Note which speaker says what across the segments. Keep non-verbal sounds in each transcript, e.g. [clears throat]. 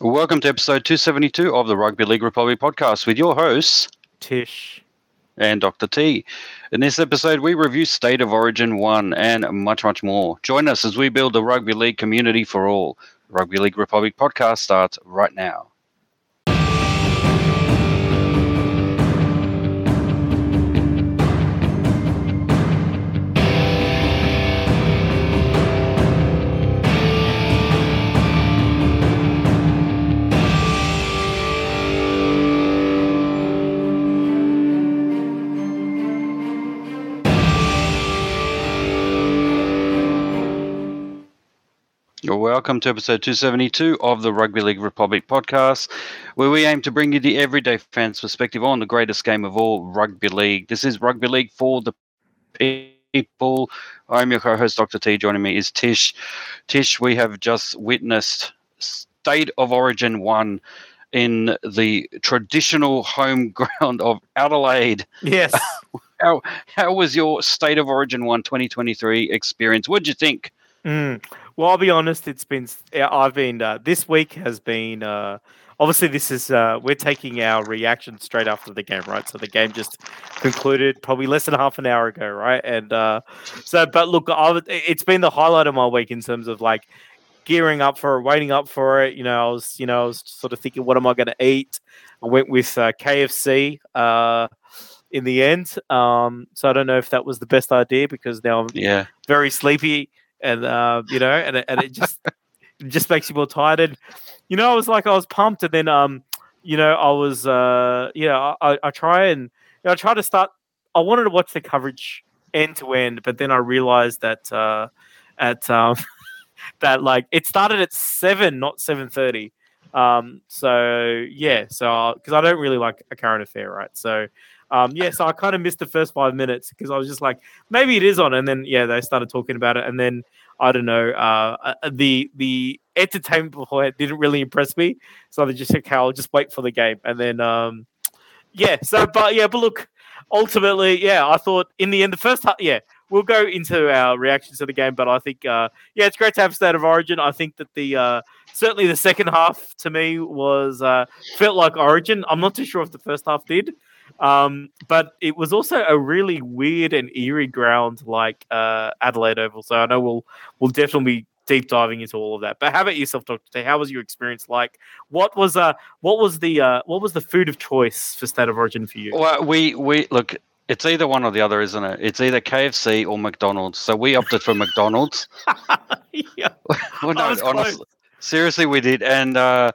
Speaker 1: Welcome to episode 272 of the Rugby League Republic podcast with your hosts,
Speaker 2: Tish.
Speaker 1: and Dr. T. In this episode, we review State of Origin 1 and much, much more. Join us as we build a rugby league community for all. Rugby League Republic podcast starts right now. Welcome to episode 272 of the Rugby League Republic podcast, where we aim to bring you the everyday fans' perspective on the greatest game of all, rugby league. This is rugby league for the people. I'm your co-host, Dr. T. Joining me is Tish. Tish, we have just witnessed State of Origin one in the traditional home [laughs] ground of Adelaide.
Speaker 2: Yes. [laughs]
Speaker 1: How how was your State of Origin one 2023 experience? What'd you think?
Speaker 2: Mm. Well, I'll be honest. It's been I've been uh, this week has been uh, obviously this is uh, we're taking our reaction straight after the game, right? So the game just concluded probably less than half an hour ago, right? And uh, so, but look, I, it's been the highlight of my week in terms of like gearing up for it, waiting up for it. You know, I was you know I was sort of thinking, what am I going to eat? I went with uh, KFC. Uh, in the end, um, so I don't know if that was the best idea because now I'm
Speaker 1: Yeah.
Speaker 2: very sleepy and uh, you know and, it- and it just [laughs] it just makes you more tired. And you know i was like i was pumped. And then um you know i was uh yeah i, I try and you know, i try to start i wanted to watch the coverage end to end but then i realized that uh at um [laughs] that like it started at 7 not 7.30 um so yeah so because i don't really like a current affair right? So um yeah so i kind of missed the first five minutes because i was just like maybe it is on and then yeah they started talking about it and then i don't know uh uh, the the entertainment before it didn't really impress me so they just said okay i'll just wait for the game and then um yeah so but yeah but look ultimately yeah i thought in the end the first half yeah we'll go into our reactions to the game but i think uh yeah it's great to have state of origin. I think that the uh certainly the second half to me was uh felt like origin. I'm not too sure if the first half did um, but it was also a really weird and eerie ground like uh, Adelaide Oval. So I know we'll we'll definitely be deep diving into all of that. But how about yourself, Doctor T? How was your experience like? What was uh what was the uh what was the food of choice for State of Origin for you?
Speaker 1: Well, we we look. It's either one or the other, isn't it? It's either KFC or McDonald's. So we opted for McDonald's. [laughs]
Speaker 2: yeah. [laughs]
Speaker 1: well,
Speaker 2: close.
Speaker 1: honestly, seriously, we did, and uh,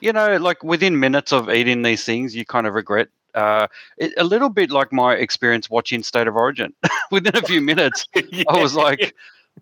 Speaker 1: you know, like within minutes of eating these things, you kind of regret. Uh, it, a little bit like my experience watching State of Origin. [laughs] within a few minutes, [laughs] I was like,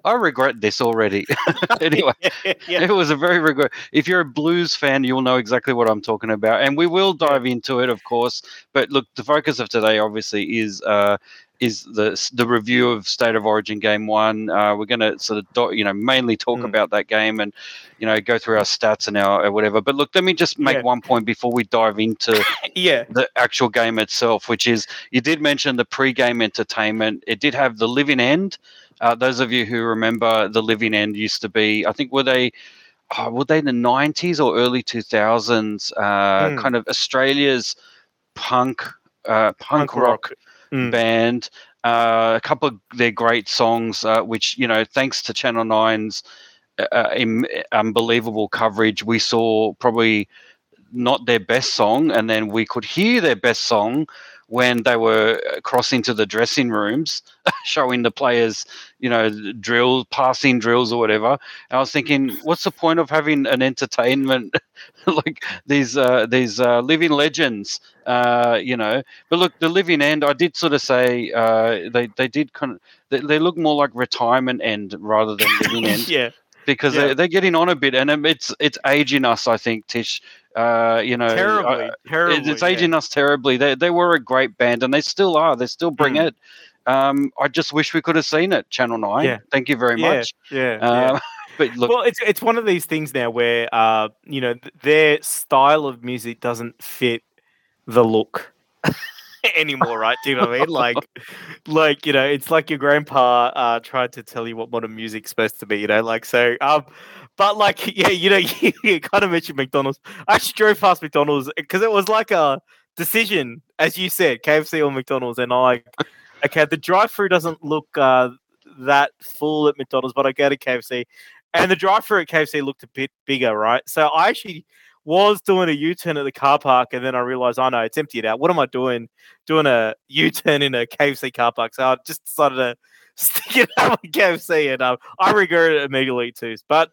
Speaker 1: I regret this already. [laughs] anyway,
Speaker 2: yeah, yeah.
Speaker 1: it was a very regret. If you're a blues fan, you'll know exactly what I'm talking about, and we will dive into it, of course. But look, the focus of today, obviously, is uh, is the the review of State of Origin Game One. Uh, we're going to sort of do, you know mainly talk
Speaker 2: Mm.
Speaker 1: about that game and you know go through our stats and our uh, whatever. But look, let me just make
Speaker 2: Yeah.
Speaker 1: one point before we dive into [laughs]
Speaker 2: yeah.
Speaker 1: the actual game itself, which is you did mention the pre-game entertainment. It did have the living end. Uh, those of you who remember the living end used to be, I think, were they, oh, were they in the nineties or early two thousands? Uh,
Speaker 2: Hmm.
Speaker 1: Kind of Australia's punk, uh, punk, rock,
Speaker 2: Mm.
Speaker 1: band. Uh, a couple of their great songs, uh, which you know, thanks to Channel 9's uh, im- unbelievable coverage, we saw probably not their best song, and then we could hear their best song when they were crossing to the dressing rooms, [laughs] showing the players, you know, drill, passing drills or whatever. And I was thinking, what's the point of having an entertainment [laughs] like these uh, these uh, living legends, uh, you know? But look, the living end, I did sort of say uh, they they did kind of they, they look more like retirement end rather than living [laughs] end
Speaker 2: yeah.
Speaker 1: Because
Speaker 2: Yeah.
Speaker 1: they, they're getting on a bit, and it's it's aging us. I think Tish, uh, you know,
Speaker 2: Terribly. terribly.
Speaker 1: it- it's
Speaker 2: yeah.
Speaker 1: aging us terribly. They they were a great band, and they still are. They still bring
Speaker 2: Mm.
Speaker 1: it. Um, I just wish we could have seen it, Channel Nine.
Speaker 2: Yeah.
Speaker 1: Thank you very much.
Speaker 2: Yeah. yeah.
Speaker 1: Uh, [laughs] but look,
Speaker 2: well, it's it's one of these things now where uh, you know th- their style of music doesn't fit the look [laughs] [laughs] anymore, right? Do you know what I mean? Like, like you know, it's like your grandpa uh, tried to tell you what modern music's supposed to be. You know, like so. Um, but like, [laughs] yeah, you know, you, [laughs] you kind of mentioned McDonald's. I actually drove past McDonald's because it was like a decision, as you said, KFC or McDonald's, and I like, okay, the drive-through doesn't look uh, that full at McDonald's, but I go to KFC, and the drive-through at KFC looked a bit bigger, right? So I actually was doing a U-turn at the car park, and then I realized, oh no, it's emptied out. What am I doing? Doing a U-turn in a KFC car park? So I just decided to [laughs] stick it out with KFC, and um, I regret it immediately too. But,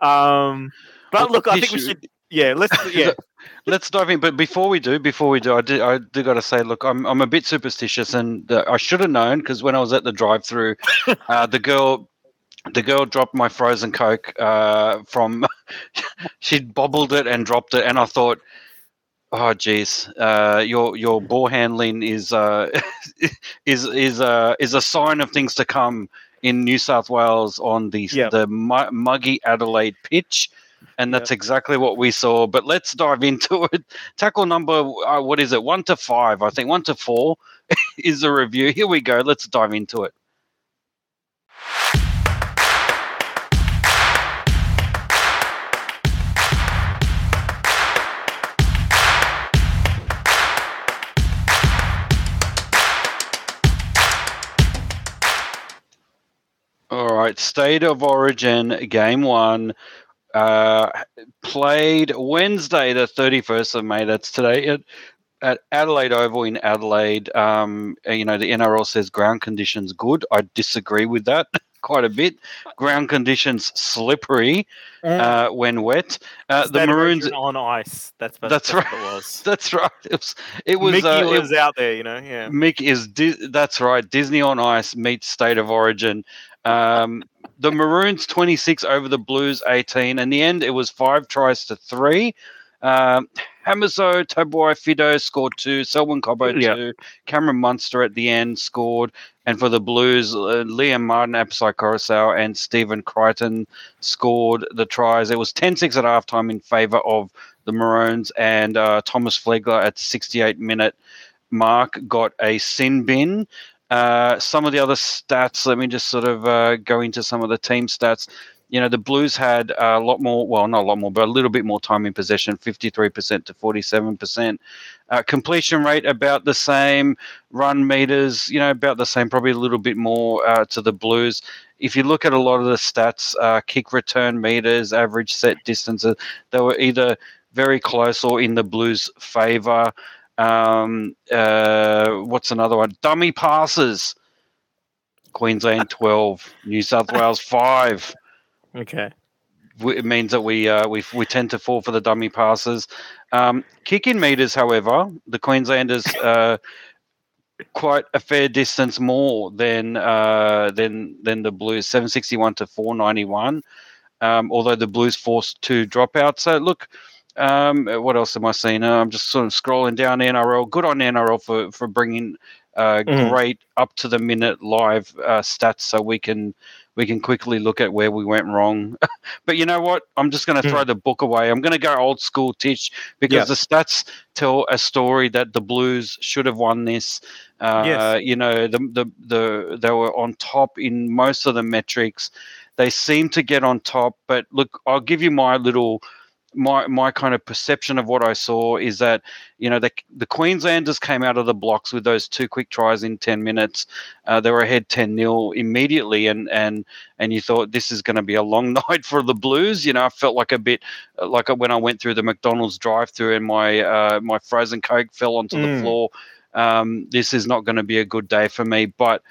Speaker 2: um, but look, I think we should. Yeah, let's [laughs] yeah.
Speaker 1: let's dive in. But before we do, before we do, I do I do got to say, look, I'm I'm a bit superstitious, and uh, I should have known because when I was at the drive-through, [laughs] uh, the girl the girl dropped my frozen coke uh, from [laughs] she bobbled it and dropped it and i thought oh geez uh, your your ball handling is uh, [laughs] is is uh, is a sign of things to come in new south wales on the yep. the muggy adelaide pitch and that's yep. exactly what we saw but let's dive into [laughs] it. Tackle number uh, what is it? One to five i think. One to four is the review. Here we go. Let's dive into it right, State of Origin game one uh, played Wednesday, the 31st of May. That's today at, at Adelaide Oval in Adelaide. Um, you know, the NRL says ground conditions good. I disagree with that [laughs] quite a bit. Ground conditions slippery mm. uh, when wet. Uh, the Maroons
Speaker 2: on ice. That's
Speaker 1: that's, that's right. It was. [laughs] That's right. It was. It was.
Speaker 2: Mickey
Speaker 1: uh,
Speaker 2: was it, out there. You know. Yeah.
Speaker 1: Mick is. That's right. Disney on Ice meets State of Origin. Um, the Maroons 26 over the Blues 18. In the end, it was five tries to three. Um, Hamiso, Tabuai-Fidow scored two, Selwyn Cobbo two, Cameron Munster at the end scored, and for the Blues, uh, Liam Martin, Apisai Koroisau, and Stephen Crichton scored the tries. It was 10 6 at halftime in favour of the Maroons, and uh, Thomas Flegler at 68 minute mark got a sin bin. Uh, some of the other stats, let me just sort of uh, go into some of the team stats. You know, the Blues had a lot more, well, not a lot more, but a little bit more time in possession 53% to 47%. Uh, completion rate about the same. Run meters, you know, about the same, probably a little bit more uh, to the Blues. If you look at a lot of the stats, uh, kick return meters, average set distances, they were either very close or in the Blues' favor. Um, uh, what's another one? Dummy passes. Queensland [laughs] 12, New South Wales 5.
Speaker 2: Okay.
Speaker 1: It means that we uh, we we tend to fall for the dummy passes. Um, kick-in meters, however, the Queenslanders uh, quite a fair distance more than uh, than than the Blues, 761 to 491. Um, although the Blues forced two dropouts. So look, um, what else am I seeing? Uh, I'm just sort of scrolling down NRL. Good on NRL for for bringing uh, mm. great up to the minute live uh, stats so we can we can quickly look at where we went wrong. [laughs] but you know what? I'm just going to throw mm. the book away. I'm going to go old school Tish because yep. the stats tell a story that the Blues should have won this. Uh, yes. You know, the, the the they were on top in most of the metrics. They seem to get on top, but look, I'll give you my little my my kind of perception of what I saw is that you know the the Queenslanders came out of the blocks with those two quick tries in ten minutes. Uh, they were ahead ten 0 immediately, and and and you thought this is going to be a long [laughs] night for the Blues. You know, I felt like a bit uh, like when I went through the McDonald's drive-through and my uh, my frozen Coke fell onto mm. the floor. Um, this is not going to be a good day for me, but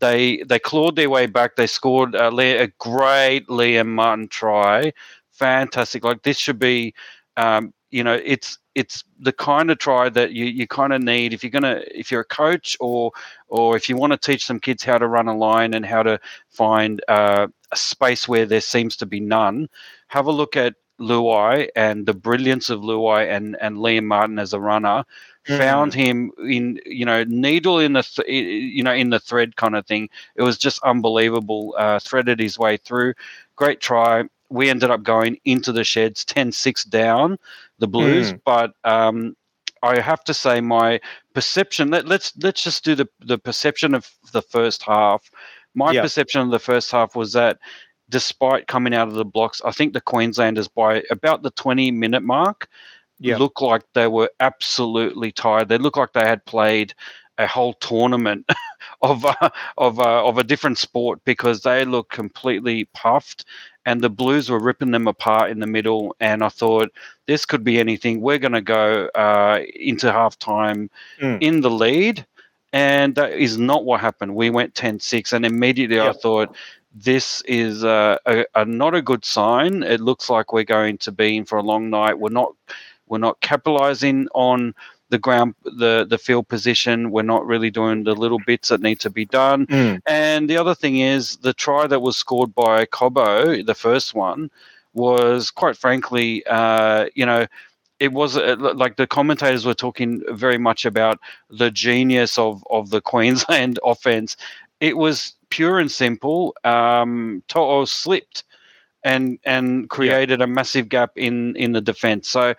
Speaker 1: they they clawed their way back. They scored a, a great Liam Martin try fantastic. Like this should be, um, you know, it's it's the kind of try that you, you kind of need if you're gonna if you're a coach or or if you want to teach some kids how to run a line and how to find uh, a space where there seems to be none. Have a look at Luai and the brilliance of Luai and and Liam Martin as a runner. Mm. Found him in you know needle in the th- you know in the thread kind of thing. It was just unbelievable. Uh, threaded his way through. Great try we ended up going into the sheds 10-6 down the blues mm. but um, i have to say my perception let, let's let's just do the, the perception of the first half my perception of the first half was that despite coming out of the blocks, I think the Queenslanders by about the 20 minute mark
Speaker 2: Yeah.
Speaker 1: looked like they were absolutely tired. They looked like they had played a whole tournament [laughs] of uh, of uh, of a different sport because they looked completely puffed, and the Blues were ripping them apart in the middle. And I thought this could be anything. We're going to go uh, into halftime
Speaker 2: Mm.
Speaker 1: in the lead, and that is not what happened. We went 10-6, and immediately I thought. This is uh, a, a not a good sign. It looks like we're going to be in for a long night. We're not we're not capitalizing on the ground the the field position we're not really doing the little bits that need to be done.
Speaker 2: Mm.
Speaker 1: and the other thing is the try that was scored by Cobbo the first one was quite frankly uh, you know it was uh, like the commentators were talking very much about the genius of of the [laughs] Queensland offense. It was pure and simple. Um To'o slipped and and created a massive gap in in the defense. So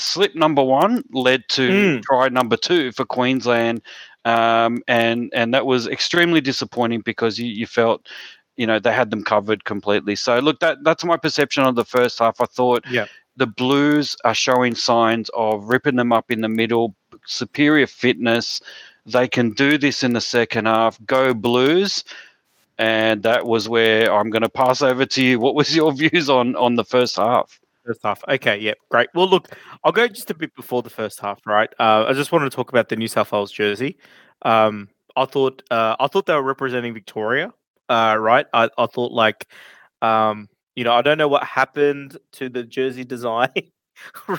Speaker 1: slip number one led to
Speaker 2: Mm.
Speaker 1: try number two for Queensland, um, and and that was extremely disappointing because you, you felt, you know, they had them covered completely. So look, that that's my perception of the first half. I thought
Speaker 2: Yeah.
Speaker 1: the Blues are showing signs of ripping them up in the middle, superior fitness. They can do this in the second half. Go Blues. And that was where I'm going to pass over to you. What was your [laughs] views on on the first half?
Speaker 2: First half. Okay, yeah, great. Well, look, I'll go just a bit before the first half, right? Uh, I just wanted to talk about the New South Wales jersey. Um, I thought uh, I thought they were representing Victoria, uh, right? I, I thought like, um, you know, I don't know what happened to the jersey [laughs] design,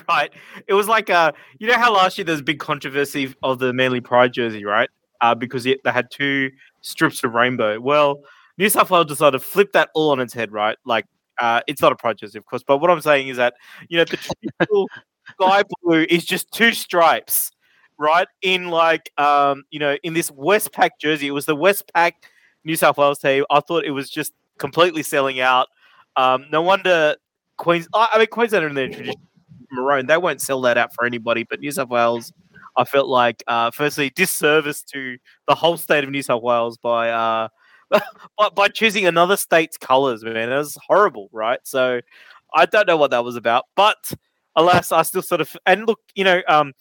Speaker 2: right? It was like, uh, you know how last year there was a big controversy of the Manly Pride jersey, right? Uh, because it, they had two strips of rainbow. Well, New South Wales decided to flip that all on its head, right? Like, uh, it's not a jersey, of course, but what I'm saying is that you know the traditional sky blue is just two stripes, right? In like, um, you know, in this Westpac jersey, it was the Westpac New South Wales team. I thought it was just completely selling out. Um, no wonder Queens. I mean, Queensland in their traditional maroon. They won't sell that out for anybody. But New South Wales, I felt like, uh, firstly, disservice to the whole state of New South Wales by uh, [laughs] by, by choosing another state's colours. Man, it was horrible, right? So I don't know what that was about, but alas, I still sort of and look, you know, um,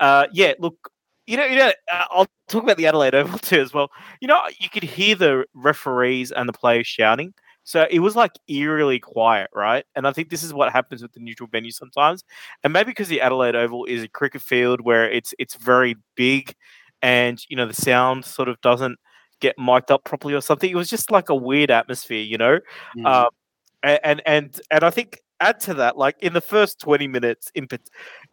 Speaker 2: uh, yeah, look. You know, you know. Uh, I'll talk about the Adelaide Oval too as well. You know, you could hear the referees and the players shouting. So it was like eerily quiet, right? And I think this is what happens with the neutral venue sometimes. And maybe because the Adelaide Oval is a cricket field where it's it's very big, and you know the sound sort of doesn't get mic'd up properly or something. It was just like a weird atmosphere, you know.
Speaker 1: Mm.
Speaker 2: Um, and and and I think add to that, like in the first twenty minutes, in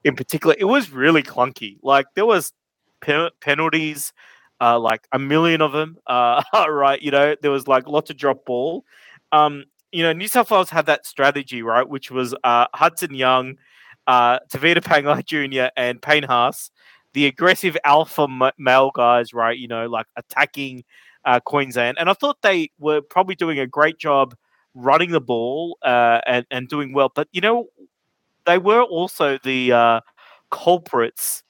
Speaker 2: in particular, it was really clunky. Like there was pen- penalties, uh, like a million of them. Uh, [laughs] right, you know, there was like lots of drop ball. Um, you know, New South Wales had that strategy, right, which was uh, Hudson Young, uh, Tevita Pangai [laughs] Jr. and Payne Haas, the aggressive alpha male guys, right? You know, like attacking uh, Queensland, and I thought they were probably doing a great job running the ball uh, and and doing well. But you know, they were also the uh, culprits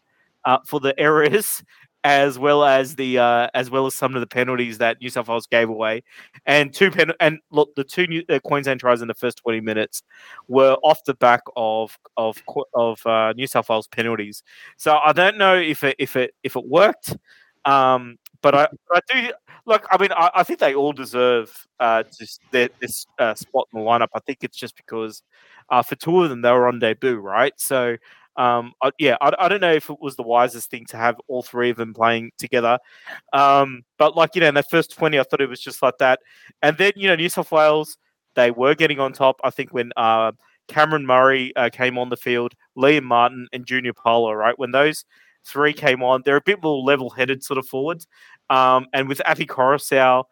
Speaker 2: uh, for the errors. As well as the uh, as well as some of the penalties that New South Wales gave away, and two pen and look the two New, uh, Queensland tries in the first twenty minutes were off the back of of of uh, New South Wales penalties. So I don't know if it if it if it worked, um, but I but I do look. I mean, I, I think they all deserve uh, just their, this uh, spot in the lineup. I think it's just because uh, for two of them they were on debut, right? So. Um, I, yeah, I, I don't know if it was the wisest thing to have all three of them playing together. Um, but like, you know, in the first 20, I thought it was just like that. And then, you know, New South Wales, they were getting on top. I think when uh, Cameron Murray uh, came on the field, Liam Martin and Junior Paulo, right? When those three came on, they're a bit more level headed sort of forwards. Um, and with Api Koroisau,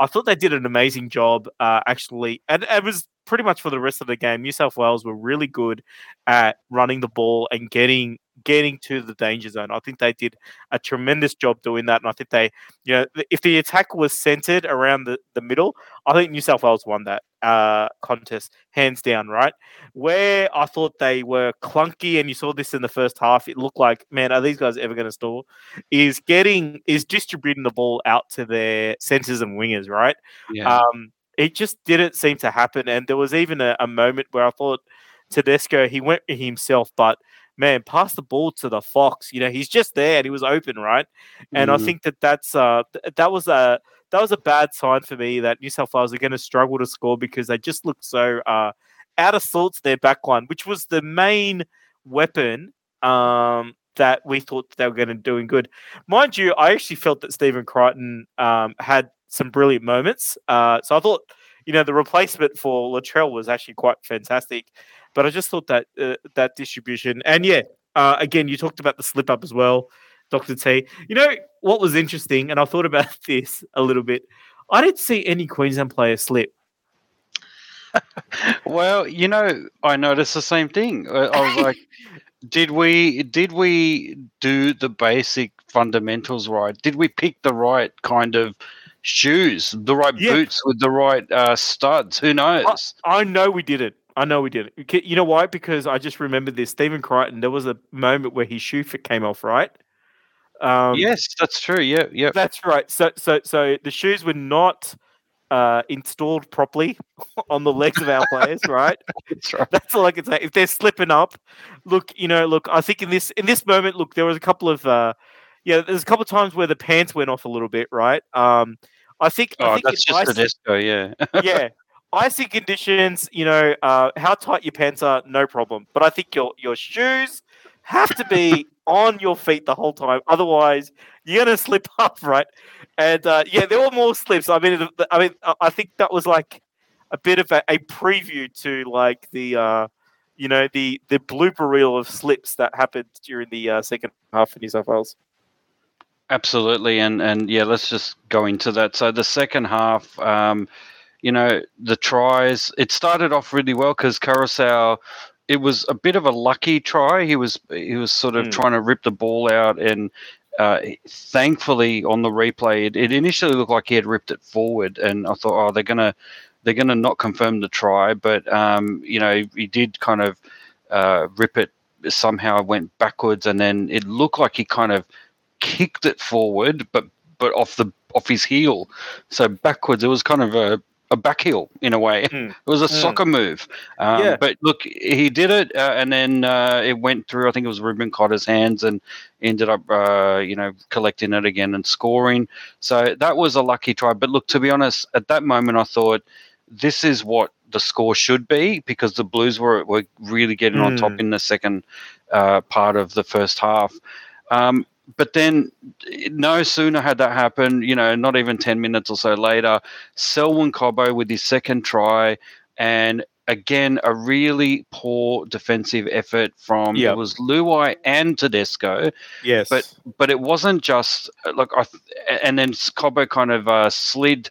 Speaker 2: I thought they did an amazing job, uh, actually. And it was pretty much for the rest of the game. New South Wales were really good at running the ball and getting getting to the danger zone. I think they did a tremendous job doing that. And I think they, you know, if the attack was centered around the, the middle, I think New South Wales won that uh, contest hands down, right? Where I thought they were clunky, and you saw this in the first half, it looked like, man, are these guys ever going to score? Is getting, is distributing the ball out to their centers and wingers, right?
Speaker 1: yeah.
Speaker 2: Um, it just didn't seem to happen. And there was even a, a moment where I thought Tedesco, he went himself, but man, pass the ball to the Fox. You know, he's just there and he was open, right? And mm. I think that that's uh th- that was a that was a bad sign for me that New South Wales are going to struggle to score because they just looked so uh out of sorts their backline, which was the main weapon um that we thought they were going to doing good. Mind you, I actually felt that Stephen Crichton um, had some brilliant moments. Uh, so I thought, you know, the replacement for Latrell was actually quite fantastic. But I just thought that uh, that distribution, and yeah, uh, again, you talked about the slip up as well, Doctor T. You know what was interesting, and I thought about [laughs] this a little bit. I didn't see any Queensland player slip. [laughs]
Speaker 1: well, you know, I noticed the same thing. I was like, [laughs] did we did we do the basic fundamentals right? Did we pick the right kind of shoes, the right yeah. boots with the right uh, studs? Who knows?
Speaker 2: I, I know we did it. I know we did it. You know why? Because I just remembered this. Stephen Crichton, there was a moment where his shoe fit came off, right?
Speaker 1: Um, yes, that's true. Yeah, yeah.
Speaker 2: That's right. So, so, so the shoes were not uh, installed properly [laughs] on the legs of our players, [laughs] right?
Speaker 1: that's right.
Speaker 2: That's all I can say. If they're slipping up, look, you know, look. I think in this in this moment, look, there was a couple of, uh, yeah, there's a couple of times where the pants went off a little bit, right? Um, I think.
Speaker 1: Oh,
Speaker 2: I think
Speaker 1: that's just the disco, yeah. [laughs]
Speaker 2: yeah, icy conditions, you know, uh, how tight your pants are, no problem. But I think your your shoes have to be on your feet the whole time. Otherwise, you're gonna slip [laughs] up, right? And uh, yeah, there were more slips. I mean, I mean, I think that was like a bit of a, a preview to like the, uh, you know, the the blooper reel of slips that happened during the uh, second half of New South Wales.
Speaker 1: Absolutely, and and yeah, let's just go into that. So the second half. Um, you know, the tries. It started off really well because Koroisau, it was a bit of a lucky try. He was he was sort of mm. trying to rip the ball out, and uh, thankfully on the replay, it, it, initially looked like he had ripped it forward, and I thought, oh, they're gonna they're gonna not confirm the try, but um, you know, he did kind of uh, rip it somehow went backwards, and then it looked like he kind of kicked it forward, but but off the off his heel, so backwards. It was kind of a a back heel in a way. Mm. [laughs] It was a mm. soccer move. Um, yeah. But look, he did it, uh, and then uh, it went through. I think it was Reuben Cotter's hands, and ended up, uh, you know, collecting it again and scoring. So that was a lucky try. But look, to be honest, at that moment, I thought this is what the score should be because the Blues were were really getting mm. on top hmm. in the second uh, part of the first half. Um, but then no sooner had that happened, you know, not even 10 minutes or so later, Selwyn Cobbo with his second try and again a really poor defensive effort from yep. it was Luai and Tedesco.
Speaker 2: Yes.
Speaker 1: But but it wasn't just like I and then Cobbo kind of uh, slid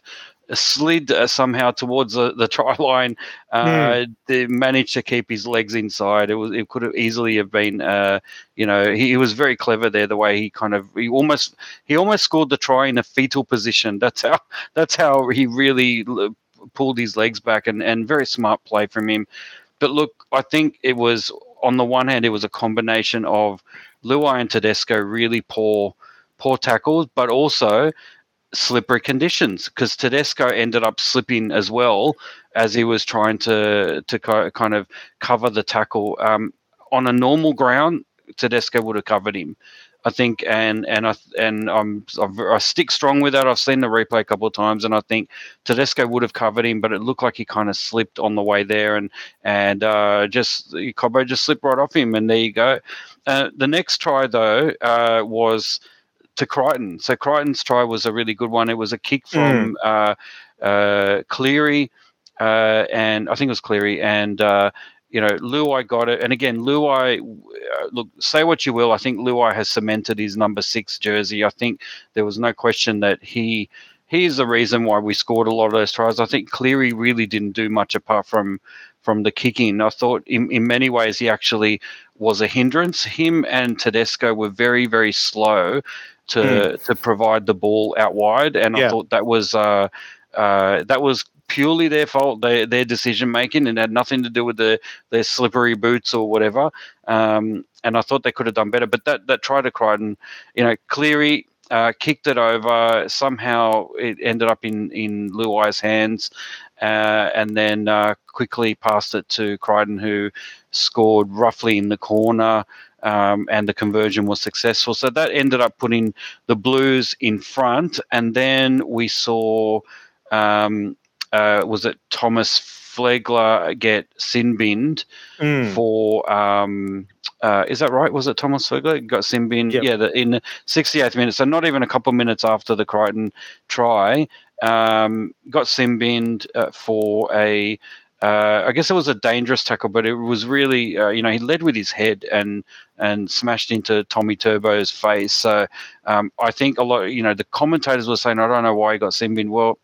Speaker 1: slid uh, somehow towards the, the try [laughs] line. Uh, mm. They managed to keep his legs inside. It was it could have easily have been. Uh, you know, he, he, was very clever there. The way he kind of he almost he almost scored the try in a fetal position. [laughs] That's how that's how he really pulled his legs back and and very smart play from him. But look, I think it was on the one hand it was a combination of Luai and Tedesco really poor poor tackles, but also slippery conditions because Tedesco ended up slipping as well as he was trying to to kind of cover the tackle. Um, on a normal ground, Tedesco would have covered him, I think, and and I and I'm I stick strong with that. I've seen the replay a couple of times, and I think Tedesco would have covered him, but it looked like he kind of slipped on the way there, and and uh, just Cobbo just slipped right off him, and there you go. Uh, the next try though uh, was to Crichton. So Crichton's try was a really good one. It was a kick from mm. uh, uh, Cleary, uh, and I think it was Cleary, and uh, you know Luai got it. And again, Luai, uh, look, say what you will, I think Luai has cemented his number six jersey. I think there was no question that he. He's the reason why we scored a lot of those tries. I think Cleary really didn't do much apart from from the kicking. I thought in, in many ways he actually was a hindrance. Him and Tedesco were very, very slow to mm. to provide the ball out wide, and yeah. I thought that was uh, uh, that was purely their fault, their their decision making, and had nothing to do with the their slippery boots or whatever. Um, and I thought they could have done better, but that that try to Crichton, you know, Cleary uh, kicked it over. Somehow it ended up in in Luai's hands, uh, and then uh, quickly passed it to Crichton, who scored roughly in the corner. Um, and the conversion was successful. So that ended up putting the Blues in front. And then we saw, um, uh, was it Thomas Flegler get sin binned
Speaker 2: Mm.
Speaker 1: for um, uh, is that right? Was it Thomas Flegler got sin binned?
Speaker 2: Yep.
Speaker 1: Yeah, the, in the 68th minute. So not even a couple of minutes after the Crichton try, um, got sin binned uh, for a. Uh, I guess it was a dangerous tackle, but it was really, uh, you know, he led with his head and and smashed into Tommy Turbo's face. So um, I think a lot, you know, the commentators were saying, I don't know why he got sin binned. Well,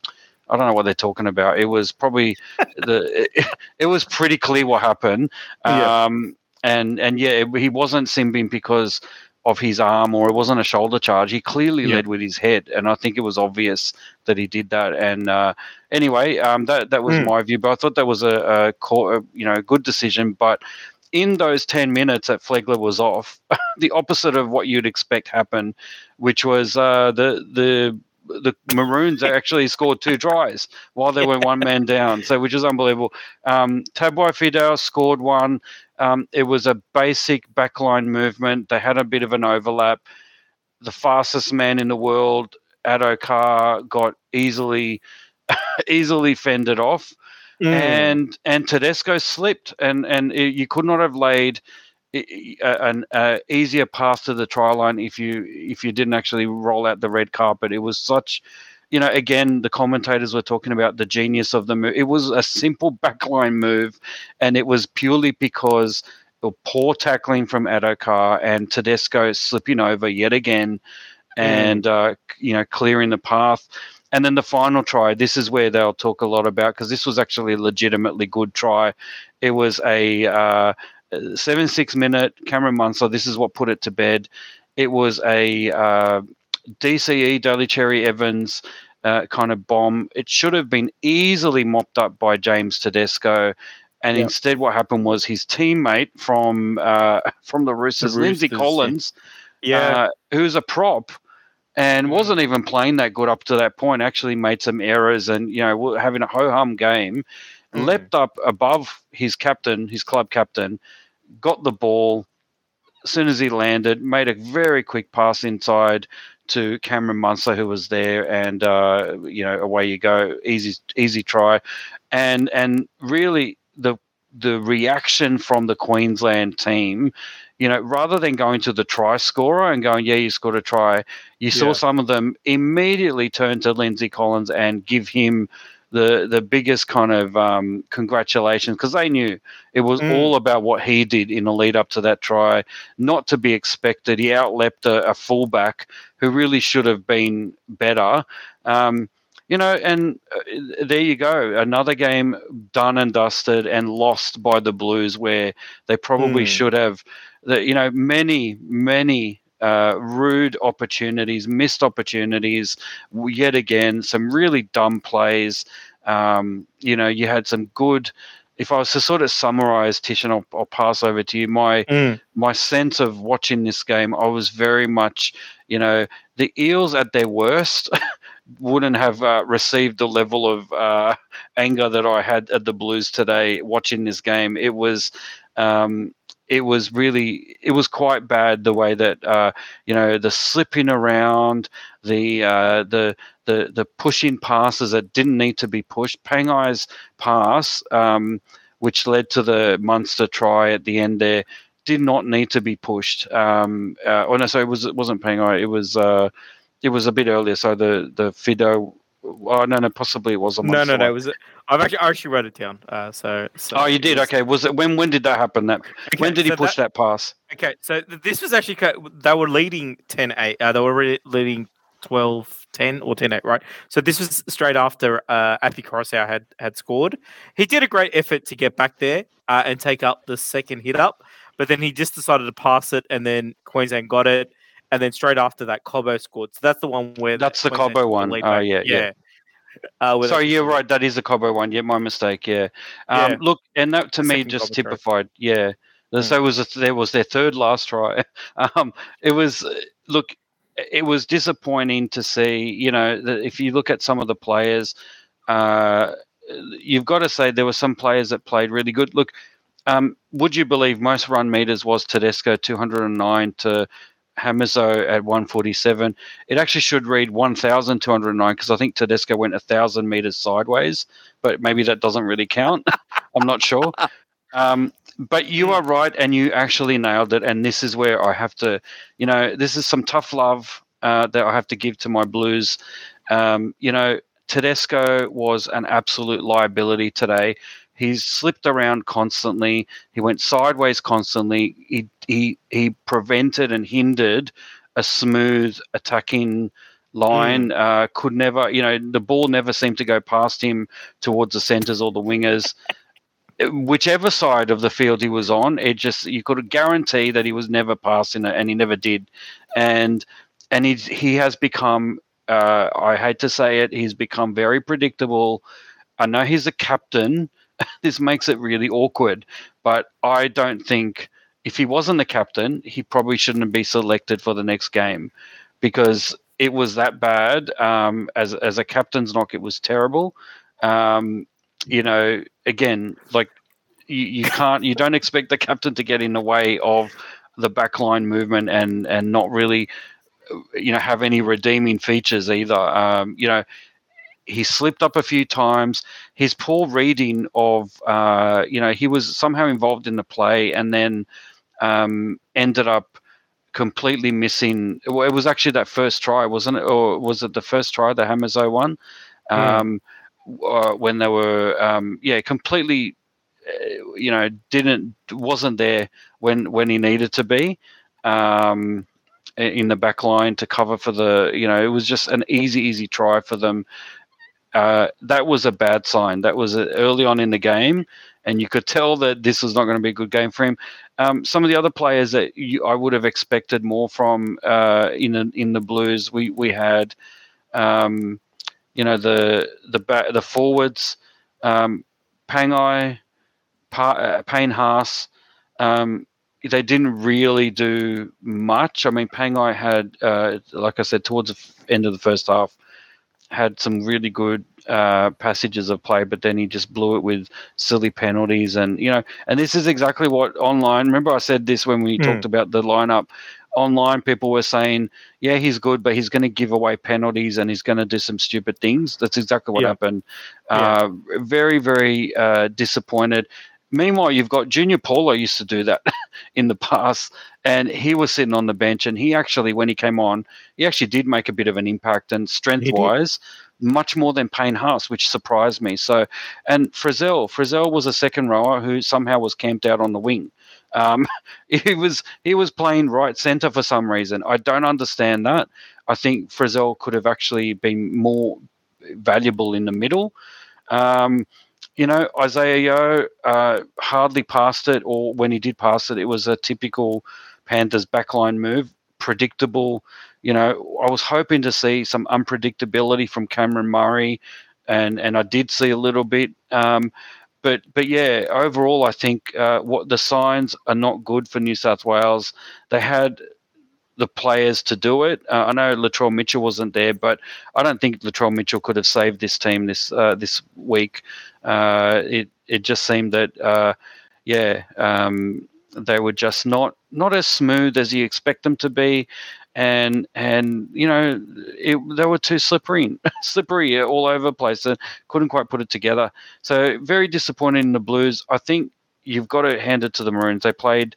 Speaker 1: I don't know what they're talking about. It was probably [laughs] the it, it was pretty clear what happened.
Speaker 2: Yeah.
Speaker 1: Um, and and yeah, it- he wasn't simbing because of his arm or it wasn't a shoulder charge. He clearly
Speaker 2: Yeah.
Speaker 1: led with his head, and I think it was obvious that he did that. And uh, anyway, um, that that was
Speaker 2: Mm.
Speaker 1: my view. But I thought that was a, a, co- you know good decision. But in those ten minutes that Flegler was off, [laughs] the opposite of what you'd expect happened, which was uh, the the the Maroons [laughs] actually scored two tries while they were one man down, so which is unbelievable. Um, Tabuai-Fidow scored one. Um, it was a basic backline movement. They had a bit of an overlap. The fastest man in the world, Addo Carr, got easily [laughs] easily fended off
Speaker 2: Mm.
Speaker 1: and and Tedesco slipped, and and it, you could not have laid i- i- a- an easier path to the try line if you if you didn't actually roll out the red carpet. It was such, you know, again the commentators were talking about the genius of the move. It was a simple backline move, and it was purely because of poor tackling from Addo-Carr and Tedesco slipping over yet again, and uh, you know clearing the path. And then the final try, this is where they'll talk a lot about because this was actually a legitimately good try. It was a uh, seven six minute Cameron Munster. This is what put it to bed. It was a uh, DCE Daly Cherry Evans uh, kind of bomb. It should have been easily mopped up by James Tedesco. And
Speaker 2: Yep.
Speaker 1: instead, what happened was his teammate from uh, [laughs] from the Roosters, Lindsay
Speaker 2: Roosters, yeah.
Speaker 1: Collins,
Speaker 2: yeah.
Speaker 1: uh, who's a prop and wasn't even playing that good up to that point. Actually, made some errors and you know having a ho hum game.
Speaker 2: Mm.
Speaker 1: Leapt up above his captain, his club captain, got the ball. As soon as he landed, made a very quick pass inside to Cameron Munster, who was there, and uh, you know away you go, easy easy try, and and really the the reaction from the Queensland team, you know, rather than going to the try scorer and going, yeah, you scored a try, you saw
Speaker 2: Yeah.
Speaker 1: some of them immediately turn to Lindsay Collins and give him the the biggest kind of um, congratulations because they knew it was
Speaker 2: Mm.
Speaker 1: all about what he did in the lead up to that try, not to be expected. He outleapt a, a fullback who really should have been better. Um, you know, and uh, there you go. Another game done and dusted and lost by the Blues, where they probably
Speaker 2: Mm.
Speaker 1: should have. The, you know, many, many uh, rude opportunities, missed opportunities. Yet again, some really dumb plays. Um, you know, you had some good. If I was to sort of summarize, Tish, and I'll, I'll pass over to you. My
Speaker 2: Mm.
Speaker 1: my sense of watching this game, I was very much, you know, the Eels at their worst [laughs] wouldn't have uh, received the level of uh, anger that I had at the Blues today watching this game. It was. Um, it was really, it was quite bad the way that uh, you know the slipping around, the uh, the the the pushing passes that didn't need to be pushed. Pangai's pass, um, which led to the Munster try at the end there, did not need to be pushed. Um, uh, oh no, so it was it wasn't Pangai. It was uh, it was a bit earlier. So the the Fidow. Oh no, no, possibly it was a
Speaker 2: No, no, no.
Speaker 1: one.
Speaker 2: It I've actually I actually wrote it down. Uh, so, so
Speaker 1: Oh, you did.
Speaker 2: was-
Speaker 1: Okay. Was it when? When did that happen? That when
Speaker 2: okay,
Speaker 1: did he push that, pass?
Speaker 2: Okay, so this was actually they were leading 10-8. Uh, they were re- leading 12-10 or 10-8, right? So this was straight after uh, Api Koroisau had had scored. He did a great effort to get back there uh, and take up the second hit up, but then he just decided to pass it, and then Queensland got it, and then straight after that, Cobbo scored. So that's the one where
Speaker 1: That's the Cobbo one. Oh,
Speaker 2: back.
Speaker 1: yeah, yeah.
Speaker 2: Uh,
Speaker 1: Sorry, you're right. That is a Cobbo one. Yeah, my mistake. Yeah. Um,
Speaker 2: Yeah.
Speaker 1: Look, and that to me just
Speaker 2: Cobbo try.
Speaker 1: typified. Yeah.
Speaker 2: Mm.
Speaker 1: So it was a, there was their third last try. [laughs] Um, it was uh, look, it was disappointing to see. You know, that if you look at some of the players, uh, you've got to say there were some players that played really good. Look, um, would you believe most run meters was Tedesco 209 to Hamiso at 147. It actually should read 1,209 because I think Tedesco went a thousand meters sideways, but maybe that doesn't really count. [laughs] I'm not sure. Um, but you are right, and you actually nailed it. And this is where I have to, you know, this is some tough love uh, that I have to give to my Blues. Um, you know, Tedesco was an absolute liability today. He's slipped around constantly. He went sideways constantly. He he he prevented and hindered a smooth attacking line. Mm. Uh, could never, you know, the ball never seemed to go past him towards the centers or the wingers. Whichever side of the field he was on, it just you could guarantee that he was never passing it, and he never did. And and he he has become. Uh, I hate to say it, he's become very predictable. I know he's a captain, [laughs] this makes it really awkward. But I don't think if he wasn't the captain, he probably shouldn't be selected for the next game because it was that bad. Um, as as a captain's knock, it was terrible. Um, you know, again, like you, you can't, you don't expect the captain to get in the way of the backline movement and and not really, you know, have any redeeming features either. Um, you know, he slipped up a few times. His poor reading of, uh, you know, he was somehow involved in the play and then um, ended up completely missing. Well, it was actually that first try, wasn't it? Or was it the first try, the Hamiso one? Um, uh, when they were, um, yeah, completely, uh, you know, didn't wasn't there when when he needed to be. Um, in the back line to cover for the you know it was just an easy easy try for them uh, that was a bad sign. That was uh, early on in the game, and you could tell that this was not going to be a good game for him. Um, some of the other players that you, I would have expected more from uh, in in the Blues, we we had, um, you know, the the the forwards, um, Pangai, pa- uh, Payne Haas. Um, they didn't really do much. I mean, Pangai had, uh, like I said, towards the end of the first half, had some really good uh, passages of play, but then he just blew it with silly penalties. And, you know, and this is exactly what online, remember I said this when we mm. talked about the lineup. Online, people were saying, yeah, he's good, but he's going to give away penalties and he's going to do some stupid things. That's exactly what yeah. happened. Uh, yeah. Very, very uh, disappointed. Meanwhile, you've got Junior Paulo used to do that [laughs] in the past, and he was sitting on the bench, and he actually, when he came on, he actually did make a bit of an impact, and strength-wise, much more than Payne Haas, which surprised me. So, and Frizell, Frizell was a second rower who somehow was camped out on the wing. Um, [laughs] he was he was playing right centre for some reason. I don't understand that. I think Frizell could have actually been more valuable in the middle. Um, you know, Isaah Yeo uh, hardly passed it, or when he did pass it, it was a typical Panthers backline move, predictable. You know, I was hoping to see some unpredictability from Cameron Murray, and and I did see a little bit. Um, but but yeah, overall, I think uh, what the signs are not good for New South Wales. They had the players to do it. Uh, I know Latrell Mitchell wasn't there, but I don't think Latrell Mitchell could have saved this team this uh, this week. Uh, it it just seemed that uh, yeah um, they were just not not as smooth as you expect them to be, and and you know it, they were too slippery [laughs] slippery all over the place and couldn't quite put it together. So very disappointing in the Blues. I think you've got to hand it to the Maroons. They played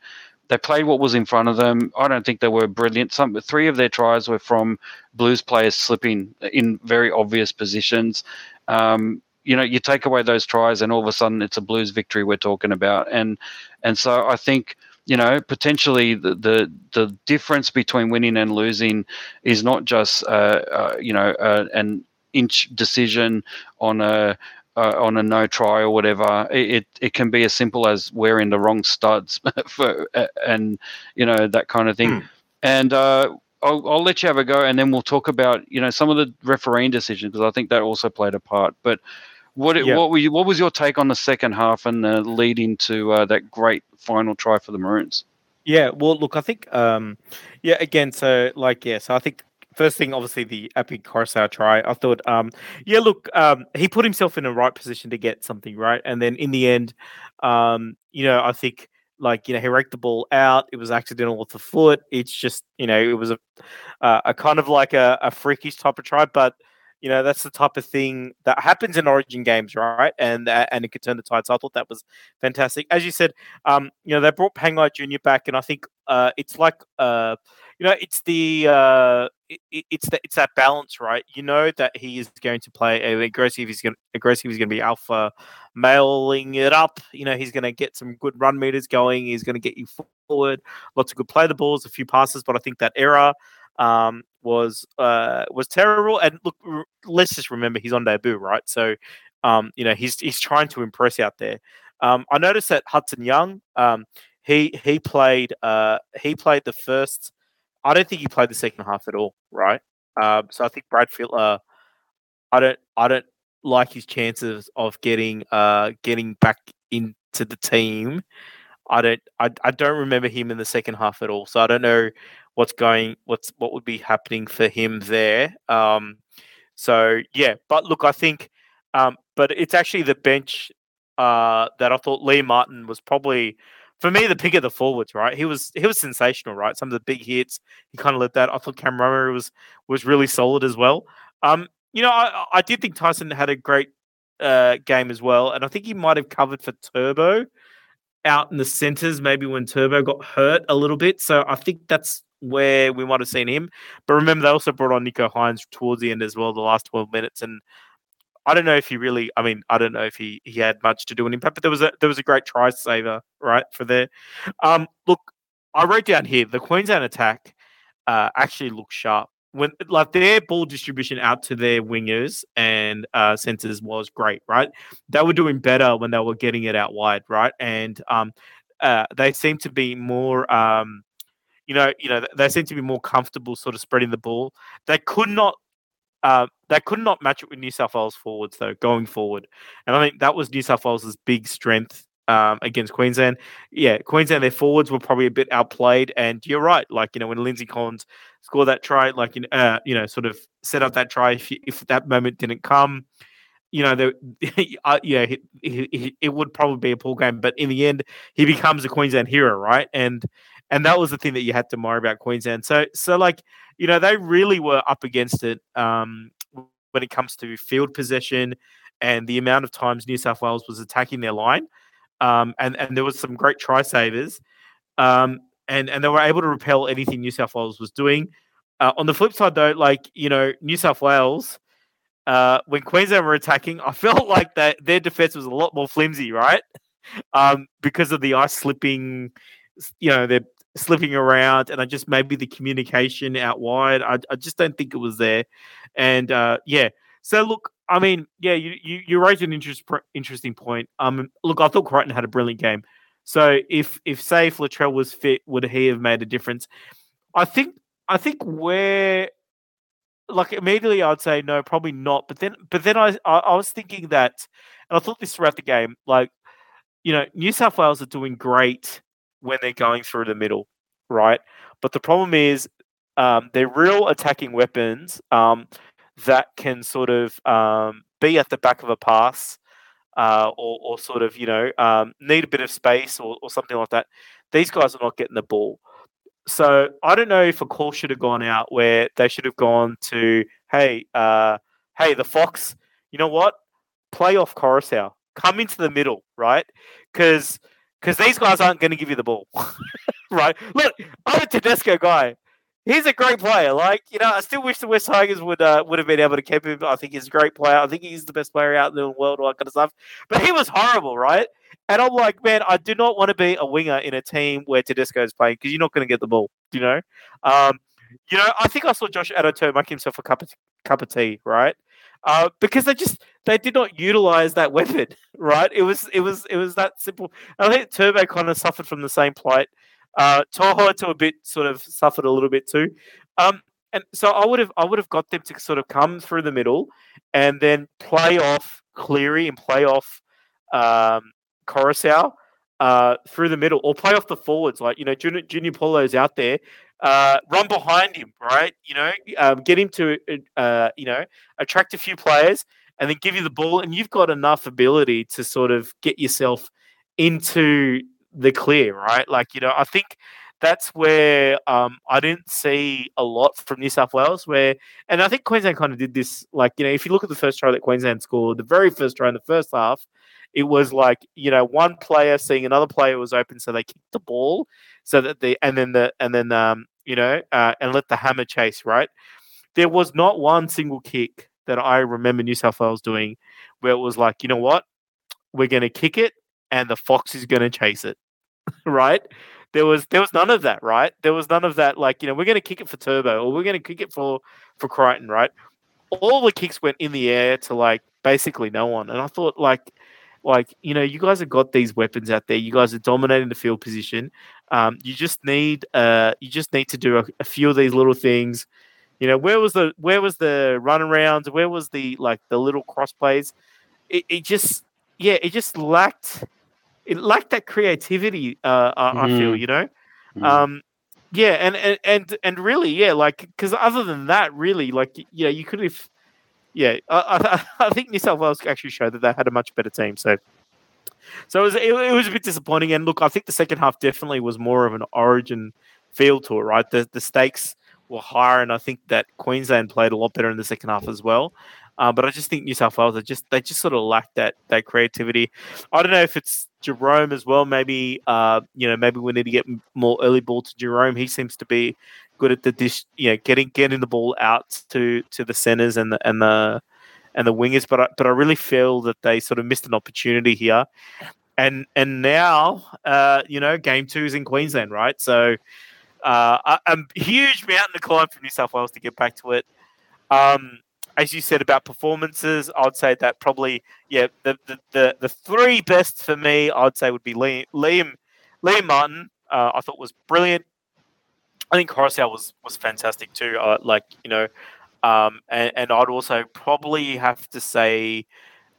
Speaker 1: they played what was in front of them. I don't think they were brilliant. Some three of their tries were from Blues players slipping in very obvious positions. Um, you know, you take away those tries, and all of a sudden it's a Blues victory we're talking about. And and so I think you know potentially the the, the difference between winning and losing is not just uh, uh, you know uh, an inch decision on a uh, on a no try or whatever, it, it can be as simple as wearing the wrong studs [laughs] for and you know that kind of thing. Mm. And uh, I'll, I'll let you have a go, and then we'll talk about you know some of the refereeing decisions because I think that also played a part. But what yeah. what were you, what was your take on the second half and the lead into uh, that great final try for the Maroons?
Speaker 2: Yeah, well, look, I think, um, yeah, again, so like, yeah, so I think first thing, obviously the Api Koroisau try. I thought, um, yeah, look, um, he put himself in the right position to get something right, and then in the end, um, you know, I think like you know he raked the ball out. It was accidental with the foot. It's just you know it was a uh, a kind of like a, a freakish type of try, but you know that's the type of thing that happens in Origin games, right? And uh, and it could turn the tide. So I thought that was fantastic. As you said, um, you know they brought Pangai Junior back, and I think uh, it's like uh, you know it's the uh, it, it's that it's that balance, right? You know that he is going to play aggressive. He's going aggressive. He's going to be alpha mailing it up. You know he's going to get some good run meters going. He's going to get you forward. Lots of good play the balls, a few passes, but I think that error um, was uh, was terrible. And look, r- let's just remember he's on debut, right? So um, you know he's he's trying to impress out there. Um, I noticed that Hudson Young, um, he he played uh, he played the first I don't think he played the second half at all, right? Um, so I think Brad Fittler, I don't, I don't like his chances of getting, uh, getting back into the team. I don't, I, I don't remember him in the second half at all. So I don't know what's going, what's what would be happening for him there. Um, so yeah, but look, I think, um, but it's actually the bench uh, that I thought Liam Martin was probably for me, the pick of the forwards, right? He was he was sensational, right? Some of the big hits, he kind of led that. I thought Cameron Murray was was really solid as well. Um, you know, I, I did think Tyson had a great uh, game as well, and I think he might have covered for Turbo out in the centers, maybe when Turbo got hurt a little bit. So I think that's where we might have seen him. But remember, they also brought on Nicho Hynes towards the end as well, the last 12 minutes. And I don't know if he really. I mean, I don't know if he he had much to do an impact, but there was a there was a great try saver right for there. Um, look, I wrote down here the Queensland attack uh, actually looks sharp when like their ball distribution out to their wingers and uh, centers was great, right? They were doing better when they were getting it out wide, right? And um, uh, they seem to be more. Um, you know, you know, they seem to be more comfortable sort of spreading the ball. They could not uh, they could not match it with New South Wales forwards though going forward, and I think that was New South Wales's big strength um, against Queensland. Yeah, Queensland their forwards were probably a bit outplayed, and you're right. Like you know when Lindsay Collins scored that try, like you know, uh, you know sort of set up that try. If, if that moment didn't come, you know, uh, [laughs] yeah, he, it would probably be a poor game. But in the end, he becomes a Queensland hero, right? And and that was the thing that you had to worry about Queensland. So so like you know they really were up against it um, when it comes to field possession and the amount of times New South Wales was attacking their line, um, and and there was some great try savers, um, and and they were able to repel anything New South Wales was doing. Uh, on the flip side, though, like you know New South Wales. Uh, when Queensland were attacking, I [laughs] felt like that their defense was a lot more flimsy, right? Um, because of the ice slipping, you know, their slipping around, and I just maybe the communication out wide. I, I just don't think it was there. And uh, yeah, so look, I mean, yeah, you you, you raised an interest, interesting point. Um, look, I thought Crichton had a brilliant game. So if if say if Latrell was fit, would he have made a difference? I think I think where like immediately I'd say no, probably not. But then but then I I, I was thinking that, and I thought this throughout the game, like you know, New South Wales are doing great when they're going through the middle, right? But the problem is um, they're real attacking weapons um, that can sort of um, be at the back of a pass uh, or, or, sort of, you know, um, need a bit of space or, or, something like that. These guys are not getting the ball. So I don't know if a call should have gone out where they should have gone to, hey, uh, hey, the Fox, you know what? Play off Koroisau. Come into the middle, right? Because – because these guys aren't going to give you the ball, [laughs] right? Look, I'm a Tedesco guy. He's a great player. Like you know, I still wish the West Tigers would uh, would have been able to keep him. I think he's a great player. I think he's the best player out in the world, all that kind of stuff. But he was horrible, right? And I'm like, man, I do not want to be a winger in a team where Tedesco is playing because you're not going to get the ball. You know, um, you know, I think I saw Josh Addo make himself a cup of cup of tea, right? Uh, because they just they did not utilize that weapon, [laughs] right? It was it was it was that simple. I think Turbo kind of suffered from the same plight. Uh, To'o to a bit sort of suffered a little bit too. Um, and so I would have I would have got them to sort of come through the middle and then play off Cleary and play off um, Koroisau. uh, through the middle or play off the forwards. Like, you know, Junior, Junior Paulo's out there. Uh, run behind him, right? You know, um, get him to, uh, you know, attract a few players and then give you the ball. And you've got enough ability to sort of get yourself into the clear, right? Like, you know, I think that's where um, I didn't see a lot from New South Wales. Where, and I think Queensland kind of did this. Like, you know, if you look at the first try that Queensland scored, the very first try in the first half, it was like you know one player seeing another player was open, so they kicked the ball, so that the and then the and then um you know uh, and let the hammer chase. Right, there was not one single kick that I remember New South Wales doing where it was like, you know what, we're going to kick it and the fox is going to chase it. [laughs] right? There was there was none of that, right? There was none of that. Like you know, we're going to kick it for Turbo or we're going to kick it for for Crichton, right? All the kicks went in the air to like basically no one, and I thought like like you know, you guys have got these weapons out there. You guys are dominating the field position. Um, you just need uh, you just need to do a, a few of these little things. You know, where was the where was the runarounds? Where was the like the little cross plays? It, it just yeah, it just lacked it lacked that creativity. Uh, I, I feel
Speaker 1: Mm.
Speaker 2: you know.
Speaker 1: Mm.
Speaker 2: Um, yeah, and, and and and really, yeah, like because other than that, really, like yeah, you could have, yeah, I, I, [laughs] I think New South Wales actually showed that they had a much better team. So, so it was it, it was a bit disappointing. And look, I think the second half definitely was more of an Origin field it, right? The the stakes were higher, and I think that Queensland played a lot better in the second half as well. Uh, but I just think New South Wales, they just they just sort of lacked that that creativity. I don't know if it's Jerome as well. Maybe uh, you know, maybe we need to get more early ball to Jerome. He seems to be good at the dish, you know, getting getting the ball out to to the centers and the and the and the wingers. But I, but I really feel that they sort of missed an opportunity here. And and now, uh, you know, game two is in Queensland, right? So uh, a, a huge mountain to climb for New South Wales to get back to it. Um, as you said about performances, I'd say that probably yeah the the, the, the three best for me I'd say would be Liam Liam, Liam Martin. Uh, I thought was brilliant. I think Koroisau was was fantastic too. Uh, like you know, um, and, and I'd also probably have to say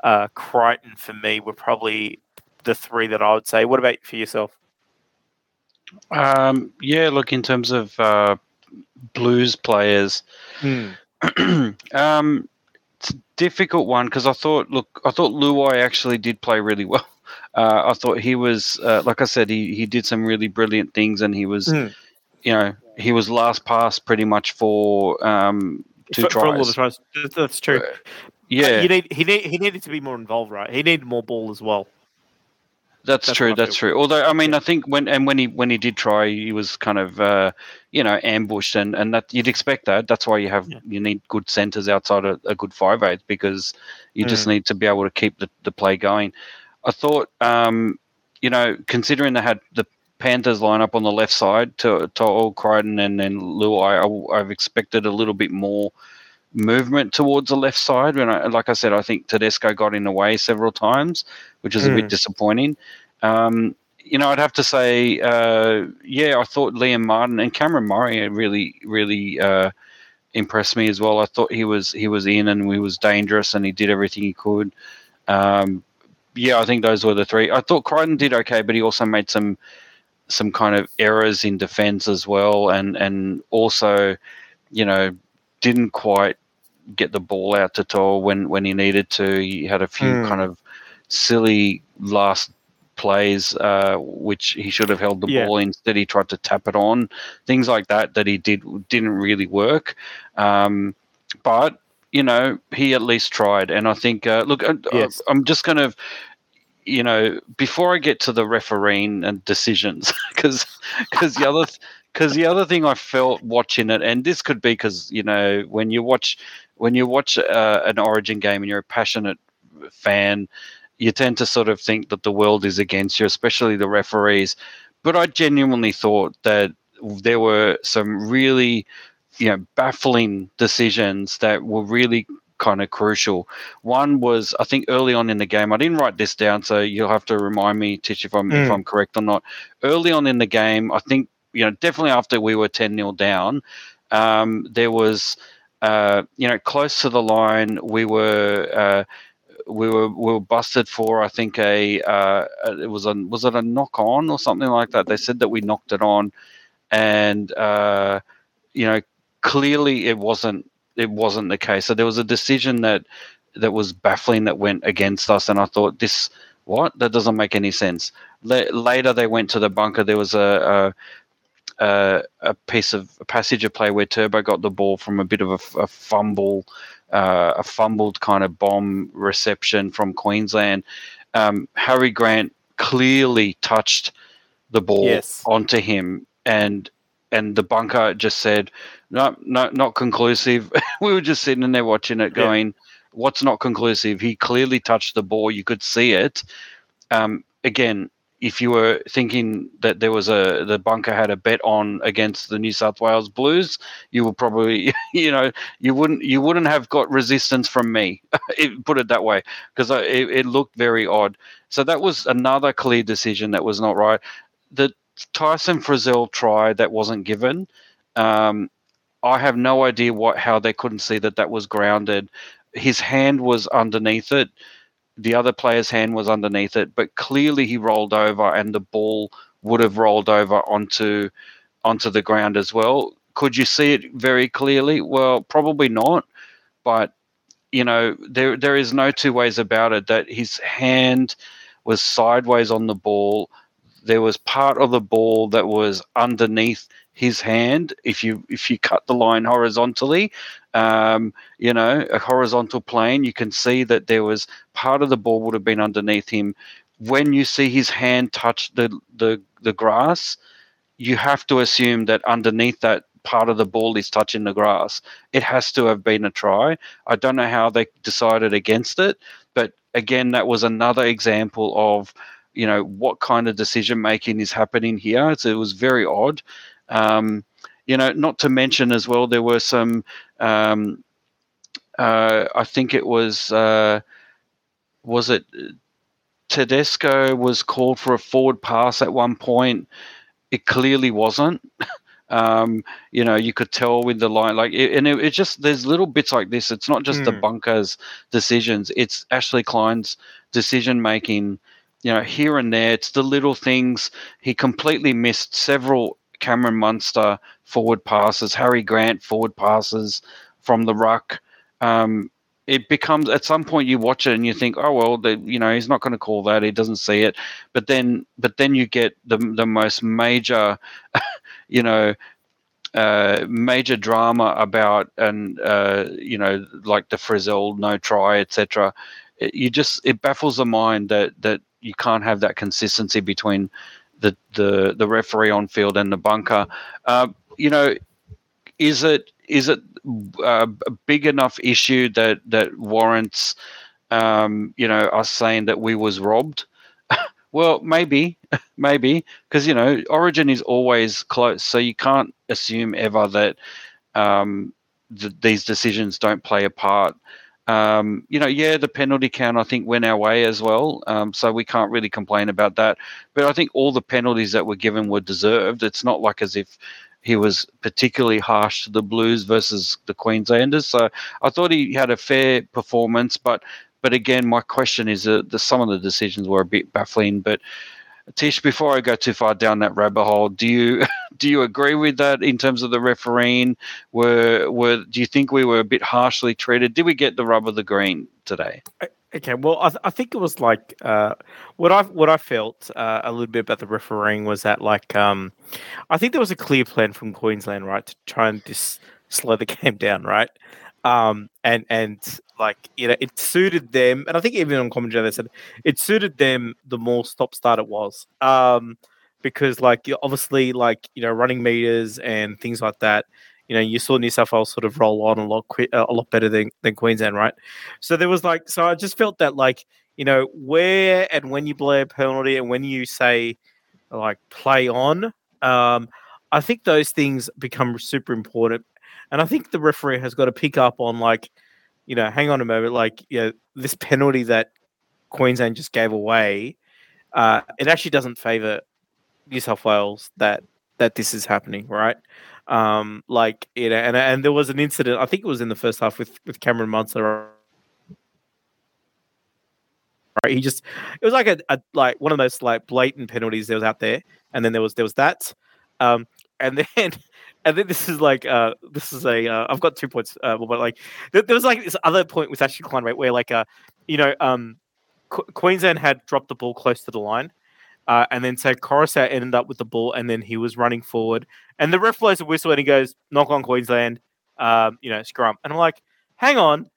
Speaker 2: uh, Crichton for me were probably the three that I would say. What about for yourself?
Speaker 1: Um, yeah, look, in terms of uh, blues players, [clears throat] um, it's a difficult one because I thought, look, I thought Luai actually did play really well. [laughs] Uh, I thought he was, uh, like I said, he, he did some really brilliant things, and he was,
Speaker 2: Mm.
Speaker 1: you know, he was last pass pretty much for um, two
Speaker 2: For- for
Speaker 1: tries.
Speaker 2: the tries. That's- That's true.
Speaker 1: Uh, yeah,
Speaker 2: you need he need he needed to be more involved, right? He needed more ball as well.
Speaker 1: That's,
Speaker 2: That's
Speaker 1: true. That's true. Although I mean,
Speaker 2: Yeah.
Speaker 1: I think when and when he when he did try, he was kind of uh, you know ambushed, and and that you'd expect that. That's why you have
Speaker 2: Yeah.
Speaker 1: you need good centers outside a, a good five eight because you just
Speaker 2: Mm.
Speaker 1: need to be able to keep the, the play going. I thought, um, you know, considering they had the Panthers line up on the left side to to old Crichton and then Luai, I, I've expected a little bit more movement towards the left side. When I, like I said, I think Tedesco got in the way several times, which is a bit
Speaker 2: Mm.
Speaker 1: disappointing. Um, you know, I'd have to say, uh, yeah, I thought Liam Martin and Cameron Murray really, really uh, impressed me as well. I thought he was he was in and he was dangerous and he did everything he could. Um, yeah, I think those were the three. I thought Crichton did okay, but he also made some some kind of errors in defence as well, and and also, you know, didn't quite get the ball out to Tor when when he needed to. He had a few
Speaker 2: Hmm.
Speaker 1: kind of silly last plays, uh, which he should have held the
Speaker 2: Yeah.
Speaker 1: ball. Instead, he tried to tap it on. Things like that that he did didn't really work. Um, but you know, he at least tried, and I think. Uh, look, I,
Speaker 2: Yes.
Speaker 1: I'm just going to. You know, before I get to the refereeing and decisions, [laughs] because because the other because the other thing I felt watching it, and this could be because you know when you watch when you watch uh, an Origin game and you're a passionate fan, you tend to sort of think that the world is against you, especially the referees. But I genuinely thought that there were some really, you know, baffling decisions that were really kind of crucial. One was, I think, early on in the game. I didn't write this down, so you'll have to remind me, Tish, if I'm if
Speaker 2: Mm.
Speaker 1: I'm correct or not. Early on in the game, I think you know, definitely after we were ten 0 down, um, there was, you know, close to the line, we were. Uh, we were we were busted for I think a uh, it was a was it a knock on or something like that. They said that we knocked it on, and uh, you know clearly it wasn't it wasn't the case. So there was a decision that that was baffling that went against us, and I thought this what that doesn't make any sense. later they went to the bunker. There was a, a, a, piece of a passage of play where Turbo got the ball from a bit of a, a fumble, uh, a fumbled kind of bomb reception from Queensland. Um, Harry Grant clearly touched the ball
Speaker 2: Yes.
Speaker 1: onto him, and and the bunker just said, no, no, not conclusive. [laughs] we were just sitting in there watching it,
Speaker 2: Yeah.
Speaker 1: going, "What's not conclusive?" He clearly touched the ball. You could see it. Um, again, if you were thinking that there was a the bunker had a bet on against the New South Wales Blues, you would probably, [laughs] you know, you wouldn't you wouldn't have got resistance from me. [laughs] put it that way, because it, it looked very odd. So that was another clear decision that was not right. The Tyson Frizell try that wasn't given. Um, I have no idea what how they couldn't see that that was grounded. His hand was underneath it. The other player's hand was underneath it, but clearly he rolled over, and the ball would have rolled over onto onto the ground as well. Could you see it very clearly? Well, probably not. But you know, there there is no two ways about it. That his hand was sideways on the ball. There was part of the ball that was underneath his hand. If you if you cut the line horizontally, um, you know, a horizontal plane, you can see that there was part of the ball would have been underneath him. When you see his hand touch the the the grass, you have to assume that underneath that part of the ball is touching the grass. It has to have been a try. I don't know how they decided against it, but again, that was another example of you know what kind of decision making is happening here. It was very odd. Um, you know, not to mention as well, there were some. Um, uh, I think it was uh, was it Tedesco was called for a forward pass at one point. It clearly wasn't. [laughs] Um, you know, you could tell with the line, like, it, and it, it just there's little bits like this. It's not just the
Speaker 2: Mm.
Speaker 1: bunkers decisions; it's Ashley Klein's decision making. You know, here and there, it's the little things. He completely missed several Cameron Munster forward passes, Harry Grant forward passes from the ruck. Um, it becomes at some point you watch it and you think, oh well, the, you know, he's not going to call that. He doesn't see it. But then, but then you get the the most major, [laughs] you know, uh, major drama about and uh, you know, like the Frizell no try, etc. You just it baffles the mind that that you can't have that consistency between the the the referee on field and the bunker. Uh, you know, is it is it uh, a big enough issue that that warrants um, you know us saying that we was robbed? [laughs] well, maybe, [laughs] maybe because you know Origin is always close, so you can't assume ever that um, th- these decisions don't play a part. Um, you know, yeah, the penalty count I think went our way as well, um, so we can't really complain about that. But I think all the penalties that were given were deserved. It's not like as if he was particularly harsh to the Blues versus the Queenslanders. So I thought he had a fair performance, but but again, my question is that the, some of the decisions were a bit baffling. But Tish, before I go too far down that rabbit hole, do you [laughs] do you agree with that in terms of the refereeing? Were were do you think we were a bit harshly treated? Did we get the rub of the green today?
Speaker 2: Okay, well, I, th- I think it was like uh, what I what I felt uh, a little bit about the refereeing was that like um, I think there was a clear plan from Queensland, right, to try and just slow the [laughs] game down, right, um, and and like you know it suited them, and I think even on commentary they said it suited them the more stop start it was, um, because like obviously like you know running meters and things like that. You know, you saw New South Wales sort of roll on a lot qui- a lot better than, than Queensland, right? So there was like, so I just felt that like, you know, where and when you play a penalty and when you say like play on, um, I think those things become super important. And I think the referee has got to pick up on like, you know, hang on a moment, like, know, this penalty that Queensland just gave away, uh, it actually doesn't favour New South Wales that that this is happening, right? Um, like you know, and and there was an incident. I think it was in the first half with with Cameron Munster Right? He just it was like a, a like one of those like blatant penalties that was out there, and then there was there was that, um, and [laughs] then and then this is like uh this is a uh, I've got two points, uh, but like there, there was like this other point with Ashley Klein right where like uh you know um Qu- Queensland had dropped the ball close to the line. Uh, and then so Koroisau ended up with the ball, and then he was running forward, and the ref blows a whistle, and he goes, "Knock on Queensland," um, you know, scrum. And I'm like, "Hang on,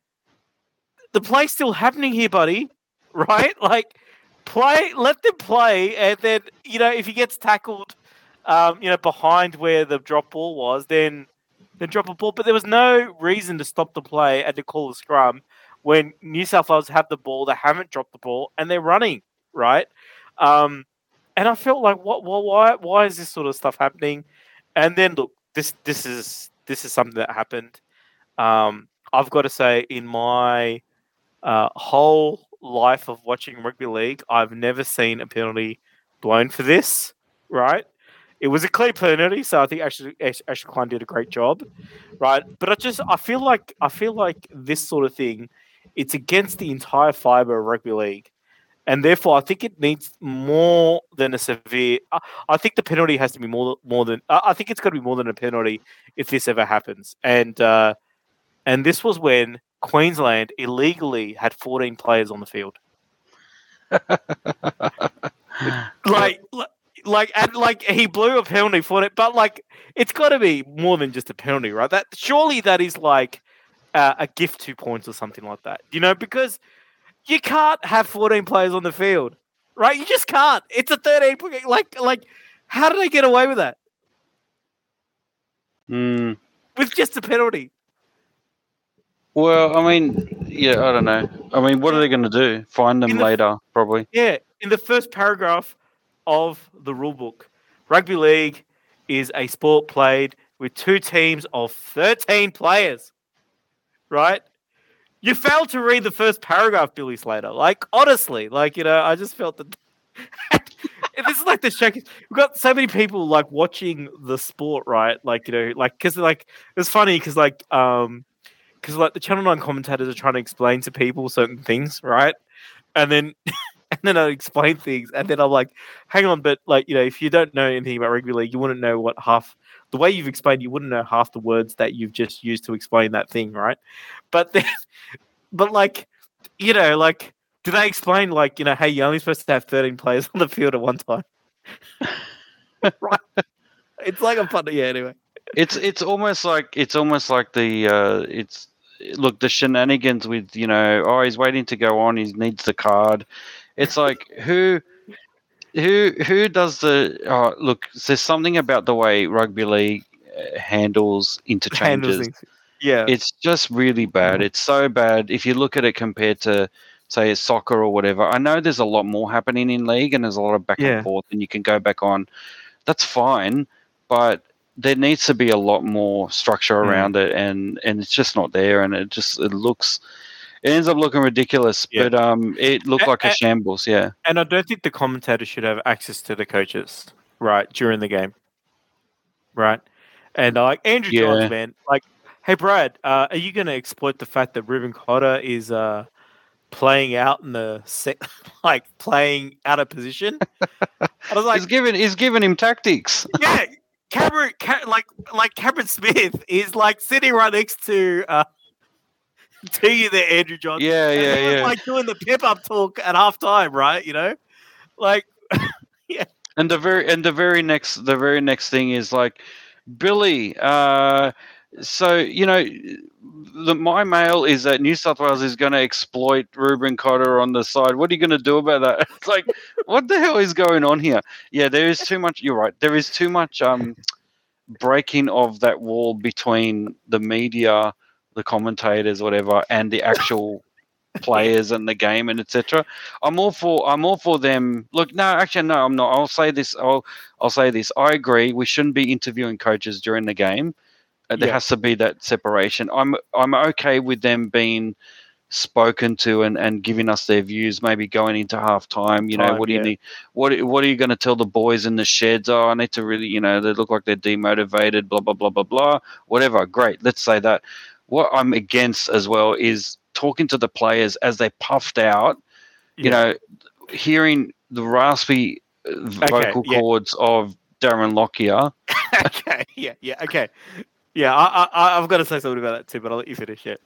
Speaker 2: the play's still happening here, buddy, [laughs] right? Like, play, let them play, and then you know, if he gets tackled, um, you know, behind where the drop ball was, then then drop a ball. But there was no reason to stop the play and to call a scrum when New South Wales have the ball, they haven't dropped the ball, and they're running right. Um, and I felt like, what, what, why, why is this sort of stuff happening? And then look, this, this is this is something that happened. Um, I've got to say, in my uh, whole life of watching rugby league, I've never seen a penalty blown for this. Right? It was a clear penalty, so I think Ashley Ashley Klein did a great job. Right? But I just I feel like I feel like this sort of thing, it's against the entire fiber of rugby league and therefore I think it needs more than a severe. I, I think the penalty has to be more more than. I, I think it's got to be more than a penalty if this ever happens. And uh, and this was when Queensland illegally had 14 players on the field. [laughs] like, like, and like he blew a penalty for it, but like it's got to be more than just a penalty, right? That surely that is like uh, a gift two points or something like that, you know? Because you can't have 14 players on the field, right? You just can't. It's a 13 like like how did they get away with that?
Speaker 1: Mm.
Speaker 2: With just a penalty.
Speaker 1: Well, I mean, yeah, I don't know. I mean, what are they going to do? Find them the, later, probably.
Speaker 2: Yeah, in the first paragraph of the rule book, rugby league is a sport played with two teams of 13 players. Right? You failed to read the first paragraph, Billy Slater. Like, honestly, like, you know, I just felt that [laughs] this is like the show. We've got so many people like watching the sport, right? Like, you know, like, because like, it's funny because, like, um, because like the Channel 9 commentators are trying to explain to people certain things, right? And then, [laughs] and [laughs] then I explain things, and then I'm like, hang on, but like, you know, if you don't know anything about rugby league, you wouldn't know what half the way you've explained, you wouldn't know half the words that you've just used to explain that thing, right? But then, [laughs] but like, you know, like, do they explain like, you know, hey, you're only supposed to have 13 players on the field at one time? [laughs] right. It's like a fun. Yeah. Anyway.
Speaker 1: It's it's almost like it's almost like the uh, it's look the shenanigans with you know oh he's waiting to go on he needs the card. It's like who who who does the uh, look? There's something about the way rugby league uh, handles interchanges. Handles
Speaker 2: yeah,
Speaker 1: it's just really bad. It's so bad if you look at it compared to say soccer or whatever. I know there's a lot more happening in league and there's a lot of back yeah. and forth, and you can go back on. That's fine, but there needs to be a lot more structure mm. around mm. it, and and it's just not there, and it just it looks it ends up looking ridiculous, yeah. but um, it looked like a shambles. Yeah,
Speaker 2: and I don't think the commentator should have access to the coaches right during the game, right? And uh, like Andrew yeah. Johns, man, like, hey Brad, uh, are you going to exploit the fact that Reuben Cotter is uh playing out in the set, [laughs] like playing out of position?
Speaker 1: I was [laughs] like, he's giving he's giving him tactics. [laughs]
Speaker 2: yeah, Cameron, like like Cameron Smith is like sitting right next to. Uh, [laughs] to you there, Andrew Johnson.
Speaker 1: Yeah, yeah, yeah.
Speaker 2: Like doing the pep up talk at halftime, right? You know, like, [laughs] yeah.
Speaker 1: And the very and the very next the very next thing is like, Billy. Uh, so you know, the, my mail is that New South Wales is going to exploit Reuben Cotter on the side. What are you going to do about that? [laughs] It's like, what the hell is going on here? Yeah, there is too much. You're right. There is too much um, breaking of that wall between the media the commentators, whatever, and the actual [laughs] players and the game and etc. I'm all for I'm all for them. Look, no, actually, no, I'm not. I'll say this. I'll I'll say this. I agree. We shouldn't be interviewing coaches during the game. Uh, there yeah. has to be that separation. I'm I'm okay with them being spoken to and, and giving us their views maybe going into halftime you know Time, what do you yeah. need what what are you going to tell the boys in the sheds oh i need to really you know they look like they're demotivated blah blah blah blah blah whatever great let's say that what I'm against as well is talking to the players as they puffed out you know, hearing the raspy uh, vocal
Speaker 2: yeah.
Speaker 1: cords of Darren Lockyer. [laughs]
Speaker 2: okay, yeah, yeah, okay, yeah. I, I, I've got to say something about that too, but I'll let you finish it.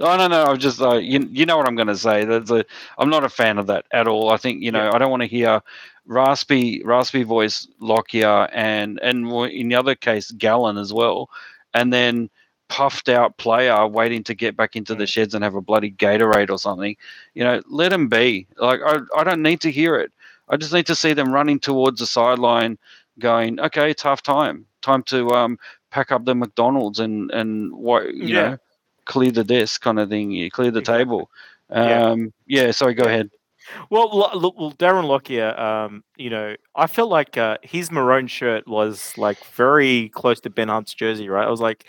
Speaker 1: No, no, no. I'm just, uh, you, you know what I'm going to say. That's a, I'm not a fan of that at all. I think, you know,
Speaker 2: Yeah.
Speaker 1: I don't want to hear raspy, raspy voice Lockyer and, and in the other case, Gallen as well. And then puffed out player waiting to get back into the
Speaker 2: Mm.
Speaker 1: sheds and have a bloody Gatorade or something. You know, let them be. Like, I, I don't need to hear it. I just need to see them running towards the sideline going, okay, tough time. Time to um, pack up the McDonald's and, and what, you
Speaker 2: Yeah.
Speaker 1: know, clear the desk kind of thing. You clear the
Speaker 2: Exactly.
Speaker 1: table.
Speaker 2: Yeah.
Speaker 1: Um, yeah. Sorry. Go ahead.
Speaker 2: Well, look, well, Darren Lockyer, um, you know, I felt like uh, his maroon shirt was like very close to Ben Hunt's jersey, right? I was like,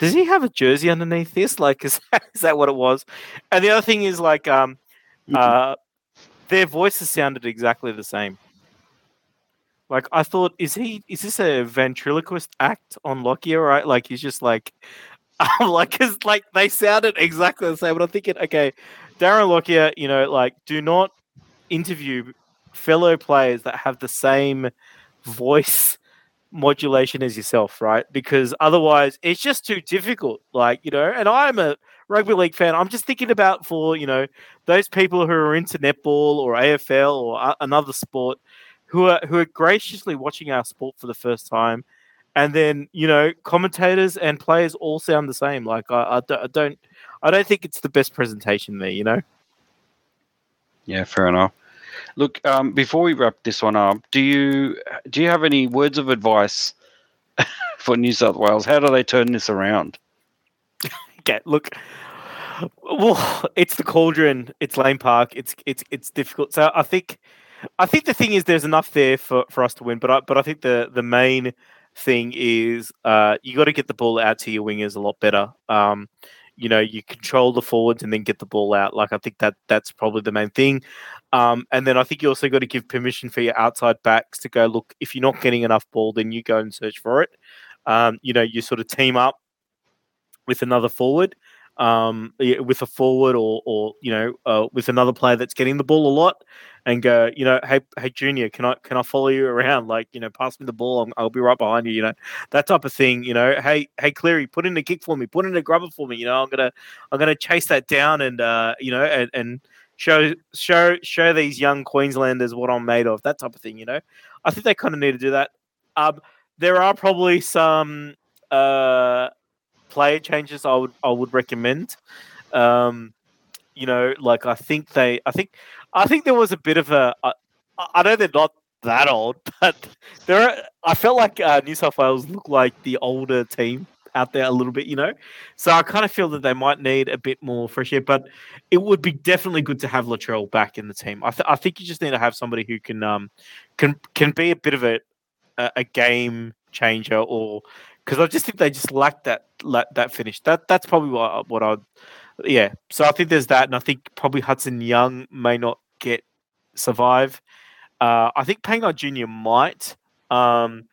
Speaker 2: does he have a jersey underneath this? Like, is that, is that what it was? And the other thing is like, um, uh, their voices sounded exactly the same. Like I thought, is he? Is this a ventriloquist act on Lockyer? Right? Like he's just like, [laughs] I'm like, cause like they sounded exactly the same. But I'm thinking, okay, Darren Lockyer, you know, like do not interview fellow players that have the same voice modulation as yourself, right? Because otherwise it's just too difficult. Like, you know, and I'm a rugby league fan. I'm just thinking about for, you know, those people who are into netball or AFL or another sport who are who are graciously watching our sport for the first time. And then, you know, commentators and players all sound the same. Like I, I, don't, I don't I don't think it's the best presentation there, you know?
Speaker 1: Yeah. Fair enough. Look, um, before we wrap this one up, do you do you have any words of advice [laughs] for New South Wales? How do they turn this around? [laughs]
Speaker 2: Okay, look. Well, it's the cauldron. It's Lang Park. It's it's it's difficult. So I think, I think the thing is there's enough there for, for us to win. But I but I think the the main thing is uh, you got to get the ball out to your wingers a lot better. Um, you know, you control the forwards and then get the ball out. Like I think that that's probably the main thing. Um, and then I think you also got to give permission for your outside backs to go look. If you're not getting enough ball, then you go and search for it. Um, you know, you sort of team up with another forward, um, with a forward or, or you know, uh, with another player that's getting the ball a lot, and go, you know, hey, hey, Junior, can I can I follow you around? Like, you know, pass me the ball, I'll, I'll be right behind you. You know, that type of thing. You know, hey, hey, Cleary, put in a kick for me, put in a grubber for me. You know, I'm gonna I'm gonna chase that down and uh, you know, and, and show show show these young Queenslanders what I'm made of. That type of thing. You know, I think they kind of need to do that. Um, there are probably some uh player changes I would I would recommend. Um, you know, like I think they, I think, I think there was a bit of a. I, I know they're not that old, [laughs] but there. Are, I felt like uh, New South Wales looked like the older team out there a little bit, you know. So I kind of feel that they might need a bit more fresh air, but it would be definitely good to have Latrell back in the team. I, th- I think you just need to have somebody who can um can can be a bit of a a, a game changer or because I just think they just lack that that finish. That that's probably what what I yeah. So I think there's that, and I think probably Hudson Young may not get survive. Uh, I think Pangai Junior might, um,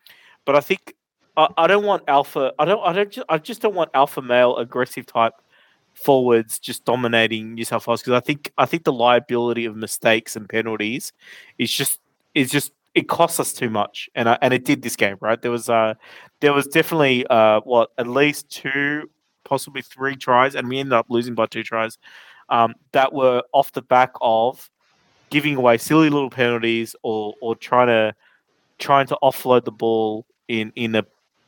Speaker 2: but I think I, I don't want alpha. I don't. I don't. I just don't want alpha male aggressive type forwards just dominating New South Wales because I think I think the liability of mistakes and penalties is just is just it costs us too much, and I, and it did this game right. There was uh there was definitely uh what at least two possibly three tries, and we ended up losing by two tries um, that were off the back of giving away silly little penalties or or trying to trying to offload the ball in in a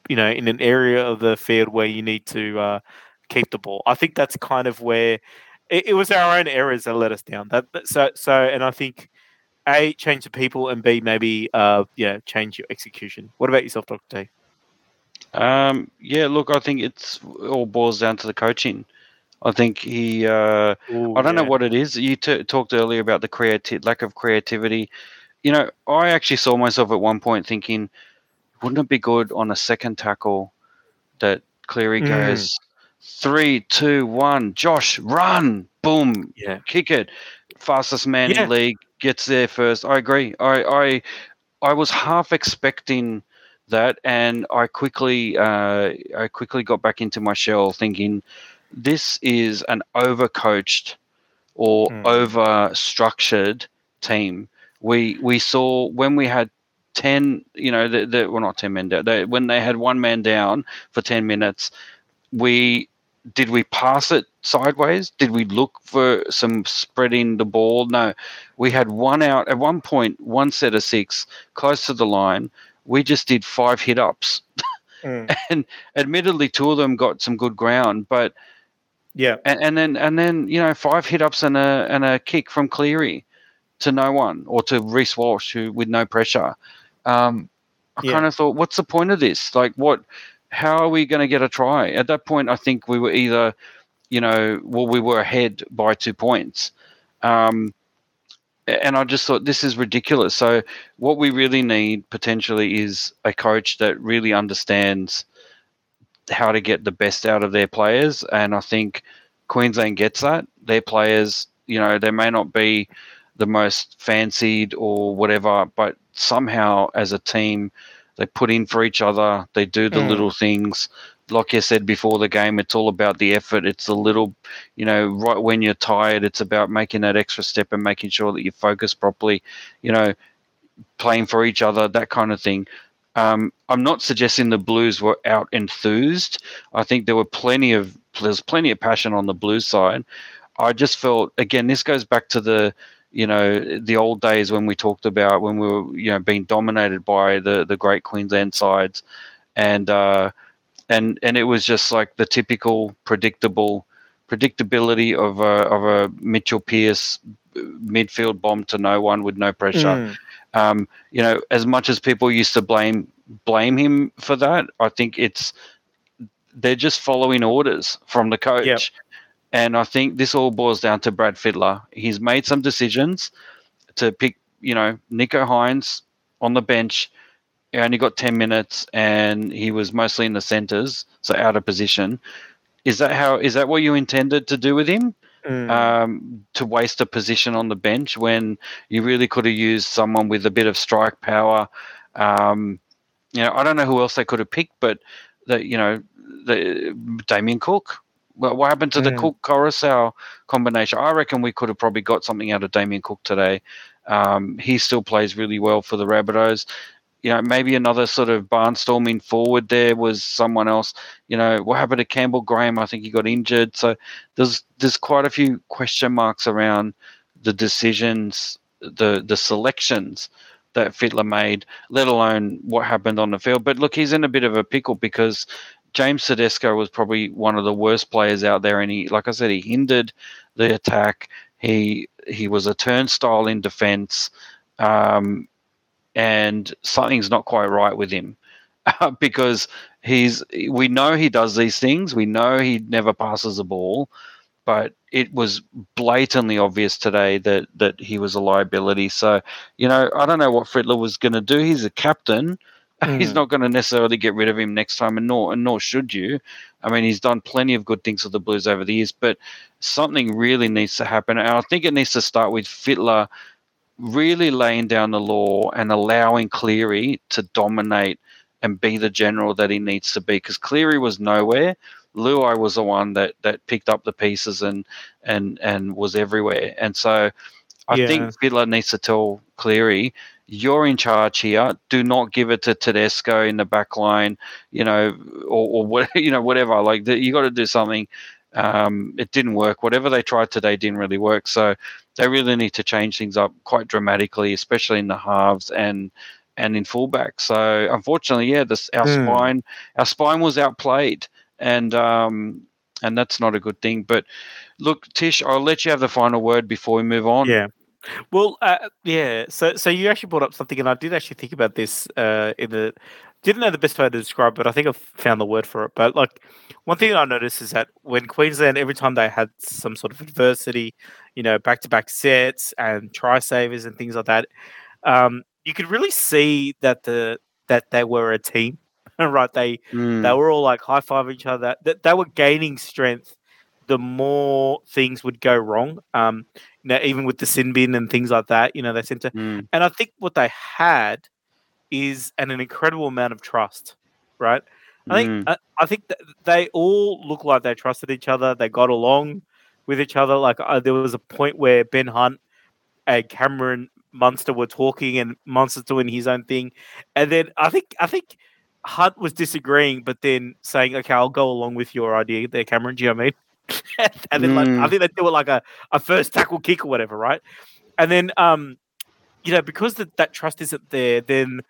Speaker 2: you know in an area of the field where you need to uh, keep the ball. I think that's kind of where it, it was our own errors that let us down. That that- so so, and I think a change the people and b maybe uh yeah change your execution. What about yourself, Doctor T?
Speaker 1: Um, yeah, look, I think it's all boils down to the coaching. I think he. Uh, I don't know what it is. You t- talked earlier about the creati- lack of creativity. You know, I actually saw myself at one point thinking, wouldn't it be good on a second tackle that Cleary
Speaker 2: Mm.
Speaker 1: goes three, two, one, Josh, run, boom,
Speaker 2: Yeah.
Speaker 1: kick it, fastest man
Speaker 2: Yeah.
Speaker 1: in league gets there first. I agree. I I I was half expecting that, and I quickly uh, I quickly got back into my shell, thinking this is an overcoached or
Speaker 2: Mm.
Speaker 1: over structured team. We we saw when we had ten, you know, the, the well not ten men down. They, when they had one man down for ten minutes, we did we pass it sideways? Did we look for some spreading the ball? No, we had one out at one point, one set of six close to the line. We just did five hit ups,
Speaker 2: Mm. [laughs]
Speaker 1: and admittedly, two of them got some good ground, but
Speaker 2: Yeah.
Speaker 1: and, and then and then you know five hit ups and a and a kick from Cleary to no one or to Reece Walsh who with no pressure. Um, I
Speaker 2: Yeah.
Speaker 1: kind of thought, what's the point of this? Like, what? How are we going to get a try? At that point, I think we were either, you know, well, we were ahead by two points. Um, and I just thought this is ridiculous. So, what we really need potentially is a coach that really understands how to get the best out of their players. And I think Queensland gets that. Their players, you know, they may not be the most fancied or whatever, but somehow as a team, they put in for each other. They do the
Speaker 2: Mm.
Speaker 1: little things. Like you said before the game, it's all about the effort. It's a little, you know, right when you're tired, it's about making that extra step and making sure that you focus properly, you know, playing for each other, that kind of thing. Um, I'm not suggesting the Blues were out enthused. I think there were plenty of there's plenty of passion on the Blues side. I just felt again this goes back to the you know the old days when we talked about when we were you know being dominated by the the great Queensland sides, and uh, and and it was just like the typical predictable predictability of a of a Mitchell Pearce midfield bomb to no one with no pressure
Speaker 2: Mm.
Speaker 1: um, you know, as much as people used to blame blame him for that, I think it's they're just following orders from the coach.
Speaker 2: Yep.
Speaker 1: And I think this all boils down to Brad Fittler. He's made some decisions to pick, you know, Nicho Hynes on the bench. He only got 10 minutes and he was mostly in the centres, so out of position. Is that how is that what you intended to do with him?
Speaker 2: Mm.
Speaker 1: um, to waste a position on the bench when you really could have used someone with a bit of strike power. Um, you know, I don't know who else they could have picked, but the you know the Damien Cook. Well, what happened to the
Speaker 2: Mm.
Speaker 1: Cook Koroisau combination? I reckon we could have probably got something out of Damien Cook today. Um, he still plays really well for the Rabbitohs. You know, maybe another sort of barnstorming forward there was someone else. You know, what happened to Campbell Graham? I think he got injured. So there's there's quite a few question marks around the decisions, the the selections that Fittler made, let alone what happened on the field. But look, he's in a bit of a pickle because James Tedesco was probably one of the worst players out there, and he, like I said, he hindered the attack. He he was a turnstile in defence, um, and something's not quite right with him [laughs] because he's. We know he does these things. We know he never passes the ball, but it was blatantly obvious today that that he was a liability. So you know, I don't know what Fittler was going to do. He's a captain. [laughs] He's
Speaker 2: Mm.
Speaker 1: not going to necessarily get rid of him next time, and nor and nor should you. I mean, he's done plenty of good things for the Blues over the years, but something really needs to happen, and I think it needs to start with Fittler really laying down the law and allowing Cleary to dominate and be the general that he needs to be. Because Cleary was nowhere. Luai was the one that that picked up the pieces and and and was everywhere. And so I
Speaker 2: Yeah.
Speaker 1: think Fittler needs to tell Cleary, you're in charge here. Do not give it to Tedesco in the back line, you know, or, or what [laughs] you know, whatever. Like that you got to do something. Um, it didn't work. Whatever they tried today didn't really work. So they really need to change things up quite dramatically, especially in the halves and and in fullback. So unfortunately, yeah, this our
Speaker 2: Hmm.
Speaker 1: spine our spine was outplayed, and um, and that's not a good thing. But look, Tish, I'll let you have the final word before we move on.
Speaker 2: Yeah. Well, uh, yeah. So, so you actually brought up something, and I did actually think about this uh, in the. Didn't know the best way to describe, it, but I think I've found the word for it. But like, one thing I noticed is that when Queensland, every time they had some sort of adversity, you know, back-to-back sets and try savers and things like that, um, you could really see that the that they were a team, [laughs] right? They
Speaker 1: Mm,
Speaker 2: they were all like high five each other. That they were gaining strength. The more things would go wrong, um, you know, even with the sin bin and things like that, you know, they seem to.
Speaker 1: mm,
Speaker 2: And I think what they had is an, an incredible amount of trust, right? I think
Speaker 1: mm,
Speaker 2: I, I think that they all look like they trusted each other. They got along with each other. Like uh, there was a point where Ben Hunt and Cameron Munster were talking, and Munster doing his own thing, and then I think I think Hunt was disagreeing, but then saying, "Okay, I'll go along with your idea there, Cameron." Do you know what I mean? [laughs] and then like I
Speaker 1: Mm.
Speaker 2: think they do it like a, a first tackle kick or whatever, right? And then um, you know, because that that trust isn't there, then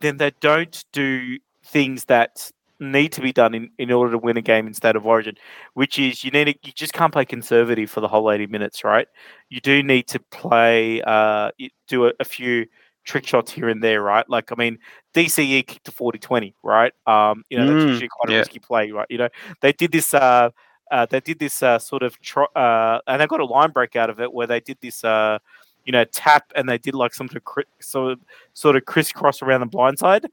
Speaker 2: then they don't do things that need to be done in, in order to win a game in state of origin, which is you need to, you just can't play conservative for the whole 80 minutes, right? You do need to play uh do a, a few trick shots here and there, right? Like I mean, DCE kicked to 40-20, right? Um, you know, that's
Speaker 1: Mm,
Speaker 2: usually quite a
Speaker 1: yeah.
Speaker 2: risky play, right? You know, they did this uh uh, they did this uh, sort of tro- uh, and they got a line break out of it where they did this uh, you know tap and they did like some sort of cri- sort of, sort of crisscross around the blind side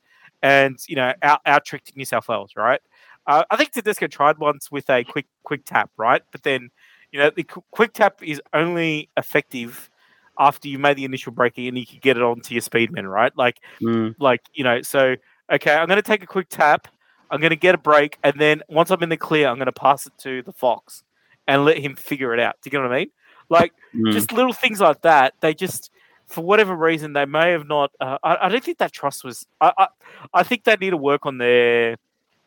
Speaker 2: and you know out out tricked New South Wales right? Uh, I think Tedesco tried once with a quick quick tap right? But then you know the qu- quick tap is only effective after you made the initial breaking and you can get it onto your speedman right? Like
Speaker 1: Mm.
Speaker 2: like you know so okay i'm going to take a quick tap i'm going to get a break and then once i'm in the clear i'm going to pass it to the fox and let him figure it out. Do you get what i mean? Like
Speaker 1: Mm.
Speaker 2: just little things like that they just for whatever reason they may have not uh, I, I don't think that trust was I, I i think they need to work on their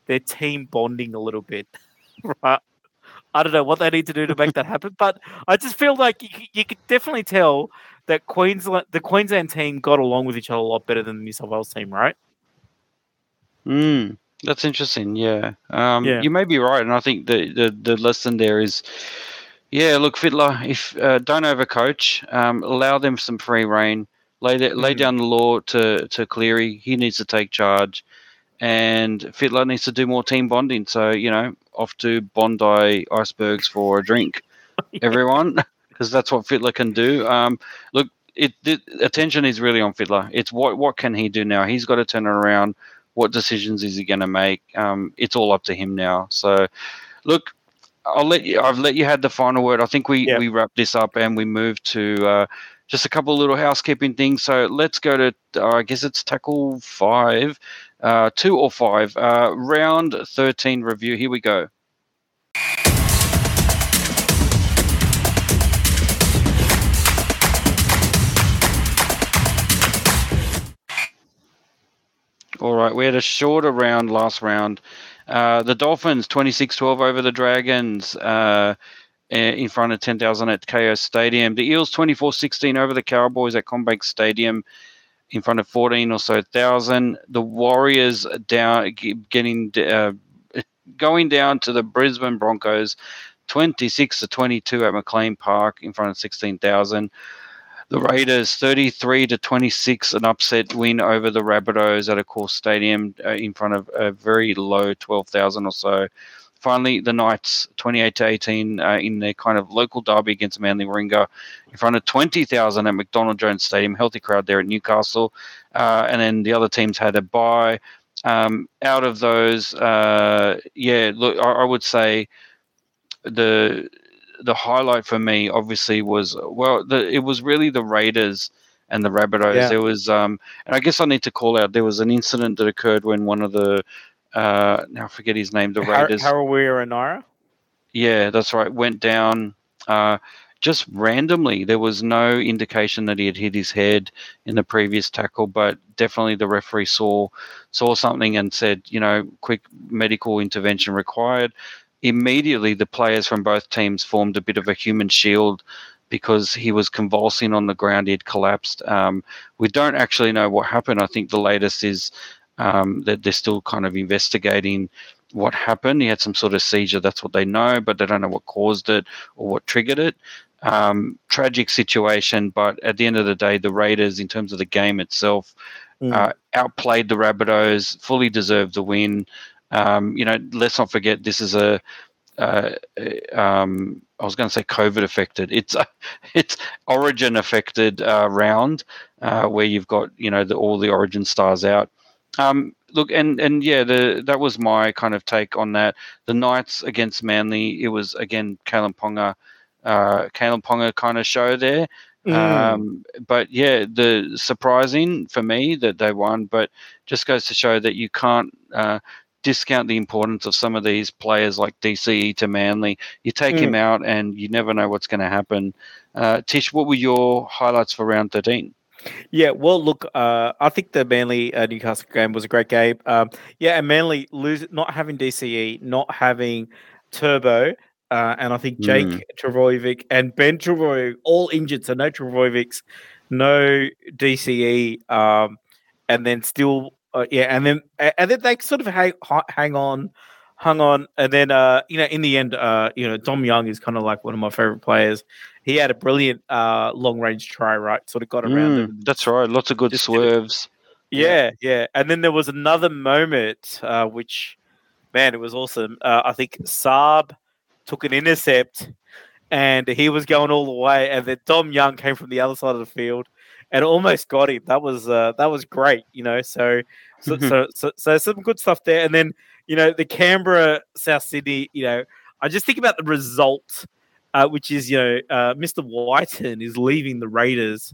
Speaker 2: their team bonding a little bit. [laughs] Right? I don't know what they need to do to make that happen but i just feel like you, you could definitely tell that queensland the queensland team got along with each other a lot better than the new south wales team right?
Speaker 1: Mm, that's interesting. Yeah. Um,
Speaker 2: Yeah.
Speaker 1: You may be right, and I think the, the, the lesson there is, yeah. Look, Fittler, if uh, don't overcoach, um, allow them some free reign. Lay the, lay
Speaker 2: Mm.
Speaker 1: down the law to to Cleary. He needs to take charge, and Fittler needs to do more team bonding. So you know, off to Bondi icebergs for a drink, [laughs] everyone, because that's what Fittler can do. Um, look, it the attention is really on Fittler. It's what what can he do now? He's got to turn it around. What decisions is he going to make? Um, it's all up to him now. So, look, I'll let you. I've let you had the final word. I think we
Speaker 2: Yeah.
Speaker 1: we wrap this up and we move to uh, just a couple of little housekeeping things. So let's go to. Uh, I guess it's tackle five, uh, two or five. Uh, round thirteen review. Here we go. All right, we had a shorter round last round. Uh, the Dolphins 26-12 over the Dragons uh, in front of 10,000 at Kayo Stadium. The Eels 24-16 over the Cowboys at CommBank Stadium in front of 14 or so thousand. The Warriors down getting uh, [laughs] going down to the Brisbane Broncos 26 to 22 at McLean Park in front of 16,000. The Raiders 33 to 26, an upset win over the Rabbitohs at Accor Stadium uh, in front of a very low 12,000 or so. Finally, the Knights 28 to 18 uh, in their kind of local derby against Manly Warringah in front of 20,000 at McDonald Jones Stadium. Healthy crowd there at Newcastle. Uh, and then the other teams had a bye. Um, out of those, uh, yeah, look, I, I would say the the highlight for me obviously was well the, it was really the raiders and the rabbitohs
Speaker 2: Yeah.
Speaker 1: there was um and i guess i need to call out there was an incident that occurred when one of the uh now i forget his name the raiders
Speaker 2: Harawira and Naira
Speaker 1: yeah, that's right. Went down uh, just randomly. There was no indication that he had hit his head in the previous tackle, but definitely the referee saw saw something and said, you know, quick medical intervention required. Immediately, the players from both teams formed a bit of a human shield because he was convulsing on the ground. He had collapsed. Um, we don't actually know what happened. I think the latest is um, that they're still kind of investigating what happened. He had some sort of seizure. That's what they know, but they don't know what caused it or what triggered it. Um, tragic situation, but at the end of the day, the Raiders, in terms of the game itself, uh, outplayed the Rabbitohs, fully deserved the win. Um, you know, let's not forget this is a. Uh, um, I was going to say COVID affected. It's a, [laughs] it's Origin affected uh, round uh, where you've got you know the, all the Origin stars out. Um, look, and and yeah, the that was my kind of take on that. The Knights against Manly, it was again Kalyn Ponga, uh, Kalyn Ponga kind of show there.
Speaker 2: Mm.
Speaker 1: Um, but yeah, the surprising for me that they won, but just goes to show that you can't uh, discount the importance of some of these players like DCE to Manly. You take mm. him out, and you never know what's going to happen. Uh, Tish, what were your highlights for round thirteen?
Speaker 2: Yeah, well, look, uh, I think the Manly uh, Newcastle game was a great game. Um, yeah, and Manly lose not having DCE, not having Turbo, uh, and I think Jake mm. Trbojevic and Ben Trbojevic all injured, so no Trbojevics, no DCE, um, and then still, uh, yeah, and then and then they sort of hang, hang on, hung on, and then uh, you know, in the end, uh, you know, Dom Young is kind of like one of my favorite players. He had a brilliant uh, long range try, right? Sort of got around mm,
Speaker 1: That's right, lots of good swerves.
Speaker 2: Yeah, yeah, and then there was another moment uh, which, man, it was awesome. Uh, I think Saab took an intercept and he was going all the way, and then Dom Young came from the other side of the field and almost got him. That was uh, that was great, you know. So so, mm-hmm. so, so so some good stuff there, and then you know the Canberra South Sydney. You know, I just think about the result, uh, which is you know uh, Mr. Wighton is leaving the Raiders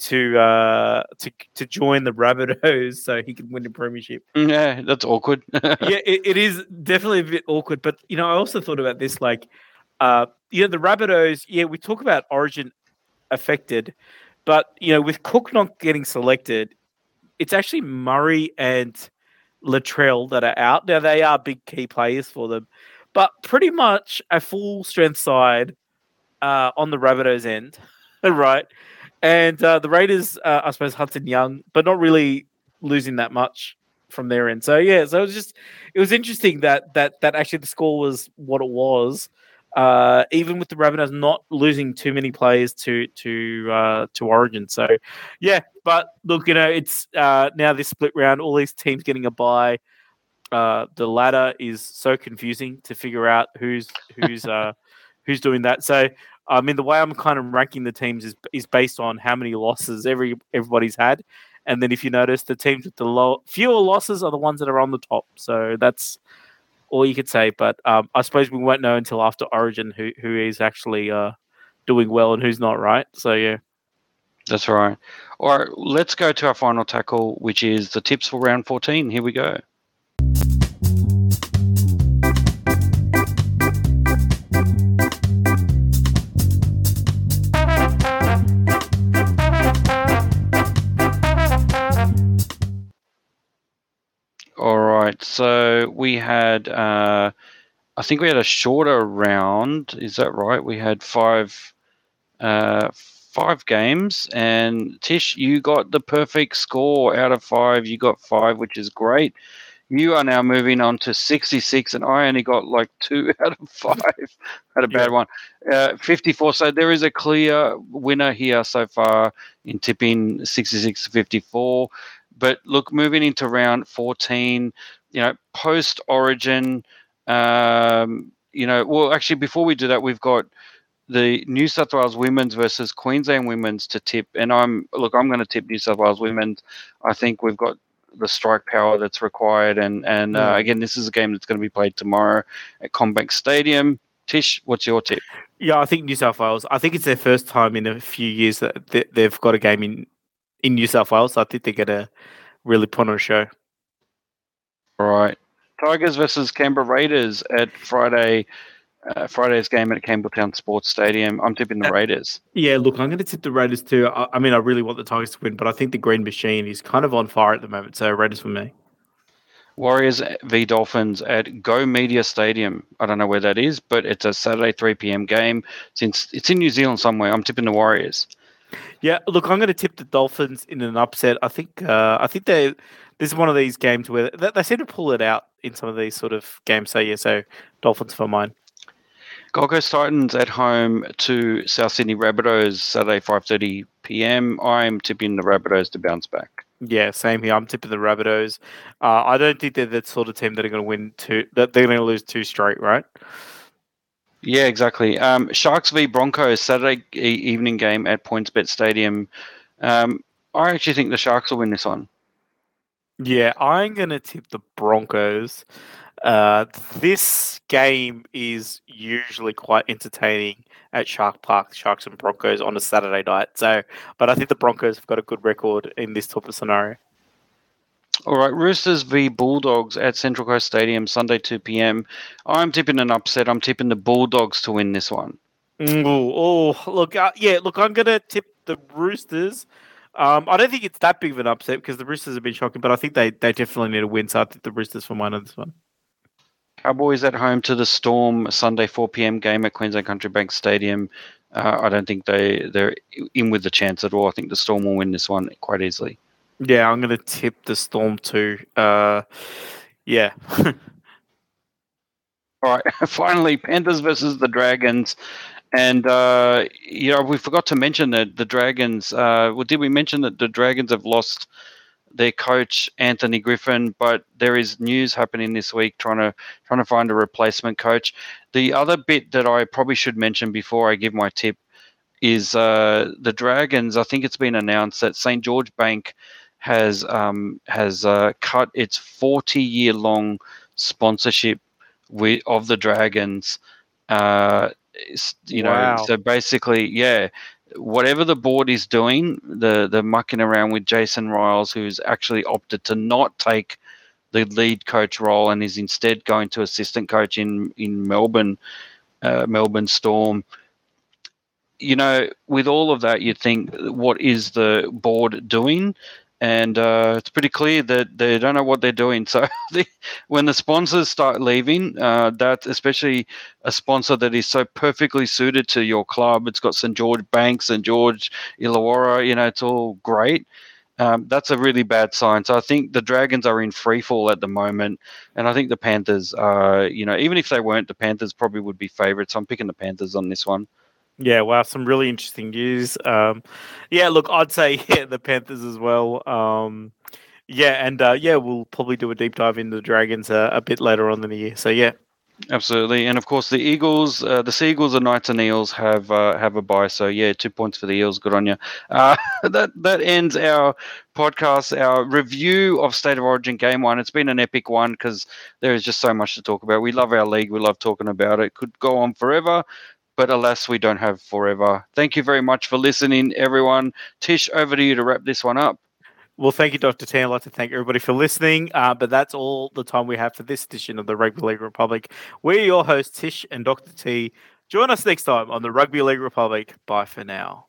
Speaker 2: to uh to to join the Rabbitohs so he can win the premiership.
Speaker 1: Mm, yeah, that's awkward. [laughs]
Speaker 2: yeah, it, it is definitely a bit awkward. But you know, I also thought about this like uh you know, the Rabbitohs, yeah, we talk about origin affected, but you know, with Cook not getting selected, it's actually Murray and Latrell that are out. Now they are big key players for them, but pretty much a full strength side uh, on the Rabbitohs end, [laughs] right? And uh, the Raiders, uh, I suppose Hudson Young, but not really losing that much from their end. So yeah, so it was just it was interesting that that that actually the score was what it was. Uh, even with the Rabbitohs not losing too many players to to uh, to Origin. So yeah, but look, you know, it's uh, now this split round, all these teams getting a bye. Uh, the ladder is so confusing to figure out who's who's [laughs] uh, who's doing that. So I mean, the way I'm kind of ranking the teams is is based on how many losses every everybody's had, and then if you notice, the teams with the low fewer losses are the ones that are on the top. So that's all you could say. But um, I suppose we won't know until after Origin who who is actually uh, doing well and who's not. Right. So yeah.
Speaker 1: That's right. All right, let's go to our final tackle, which is the tips for round 14. Here we go. Right. So we had, uh, I think we had a shorter round. Is that right? We had five, uh, five games, and Tish, you got the perfect score out of five. You got five, which is great. You are now moving on to 66, and I only got like two [laughs] out of five. had a bad yeah. one. Uh, 54. So there is a clear winner here so far in tipping 66 to 54. But look, moving into round 14, you know, post Origin, um, you know, well, actually, before we do that, we've got the New South Wales women's versus Queensland women's to tip. And I'm look, I'm going to tip New South Wales women's. I think we've got the strike power that's required. And and uh, again, this is a game that's going to be played tomorrow at CommBank Stadium. Tish, what's your tip?
Speaker 2: Yeah, I think New South Wales. I think it's their first time in a few years that they've got a game in in New South Wales. So I think they're going to really put on a show.
Speaker 1: All right. Tigers versus Canberra Raiders at Friday. Uh, Friday's game at Campbelltown Sports Stadium. I'm tipping the Raiders.
Speaker 2: Yeah, look, I'm going to tip the Raiders too. I, I, mean, I really want the Tigers to win, but I think the Green Machine is kind of on fire at the moment. So Raiders for me.
Speaker 1: Warriors v Dolphins at Go Media Stadium. I don't know where that is, but it's a Saturday 3 p.m. game. Since it's in New Zealand somewhere, I'm tipping the Warriors.
Speaker 2: Yeah, look, I'm going to tip the Dolphins in an upset. I think uh, I think they this is one of these games where they, they, seem to pull it out in some of these sort of games. So yeah, so Dolphins for mine.
Speaker 1: Gold Coast Titans at home to South Sydney Rabbitohs Saturday 5:30 p.m. I'm tipping the Rabbitohs to bounce back.
Speaker 2: Yeah, same here. I'm tipping the Rabbitohs. Uh, I don't think they're the sort of team that are going to win two. That they're going to lose two straight, right?
Speaker 1: Yeah, exactly. Um, Sharks v Broncos Saturday evening game at PointsBet Stadium. Um, I actually think the Sharks will win this one.
Speaker 2: Yeah, I'm going to tip the Broncos. Uh, this game is usually quite entertaining at Shark Park, Sharks and Broncos on a Saturday night. So, but I think the Broncos have got a good record in this type of scenario.
Speaker 1: All right, Roosters v Bulldogs at Central Coast Stadium Sunday 2 p.m. I'm tipping an upset. I'm tipping the Bulldogs to win this one.
Speaker 2: Oh, look, uh, yeah, look, I'm gonna tip the Roosters. Um, I don't think it's that big of an upset because the Roosters have been shocking, but I think they, they definitely need a win. So I think the Roosters for mine on this one.
Speaker 1: Cowboys at home to the Storm Sunday 4 p.m. game at Queensland Country Bank Stadium. Uh, I don't think they they're in with the chance at all. I think the Storm will win this one quite easily.
Speaker 2: Yeah, I'm going to tip the Storm too. Uh, yeah. [laughs]
Speaker 1: All right. [laughs] Finally, Panthers versus the Dragons. And uh, you know, we forgot to mention that the Dragons. Uh, well, did we mention that the Dragons have lost their coach Anthony Griffin? But there is news happening this week, trying to trying to find a replacement coach. The other bit that I probably should mention before I give my tip is uh, the Dragons. I think it's been announced that St George Bank has um, has uh, cut its forty year long sponsorship with, of the Dragons. Uh, you wow. know, so basically, yeah, whatever the board is doing, the the mucking around with Jason Ryles, who's actually opted to not take the lead coach role and is instead going to assistant coach in in Melbourne, uh, Melbourne Storm. You know, with all of that, you think, what is the board doing? And uh, it's pretty clear that they don't know what they're doing. [laughs] So when the sponsors start leaving, uh, that especially a sponsor that is so perfectly suited to your club, it's got St George Banks, St George Illawarra, you know, it's all great. Um, that's a really bad sign. So I think the Dragons are in free fall at the moment, and I think the Panthers, are, you know, even if they weren't, the Panthers probably would be favourites. I'm picking the Panthers on this one.
Speaker 2: Yeah, wow, some really interesting news. Um, yeah, look, I'd say [laughs] yeah, the Panthers as well. Um, yeah, and uh, yeah, we'll probably do a deep dive into the Dragons uh, a bit later on in the year. So yeah,
Speaker 1: absolutely, and of course the Eagles, uh, the Seagulls, and Knights and Eels have uh, have a bye. So yeah, two points for the Eels. Good on you. Uh, [laughs] that that ends our podcast, our review of State of Origin Game One. It's been an epic one because there is just so much to talk about. We love our league. We love talking about it. Could go on forever but alas, we don't have forever. Thank you very much for listening, everyone. Tish, over to you to wrap this one up.
Speaker 2: Well, thank you, Dr. T. I'd like to thank everybody for listening. Uh, but that's all the time we have for this edition of the Rugby League Republic. We're your hosts, Tish and Dr. T. Join us next time on the Rugby League Republic. Bye for now.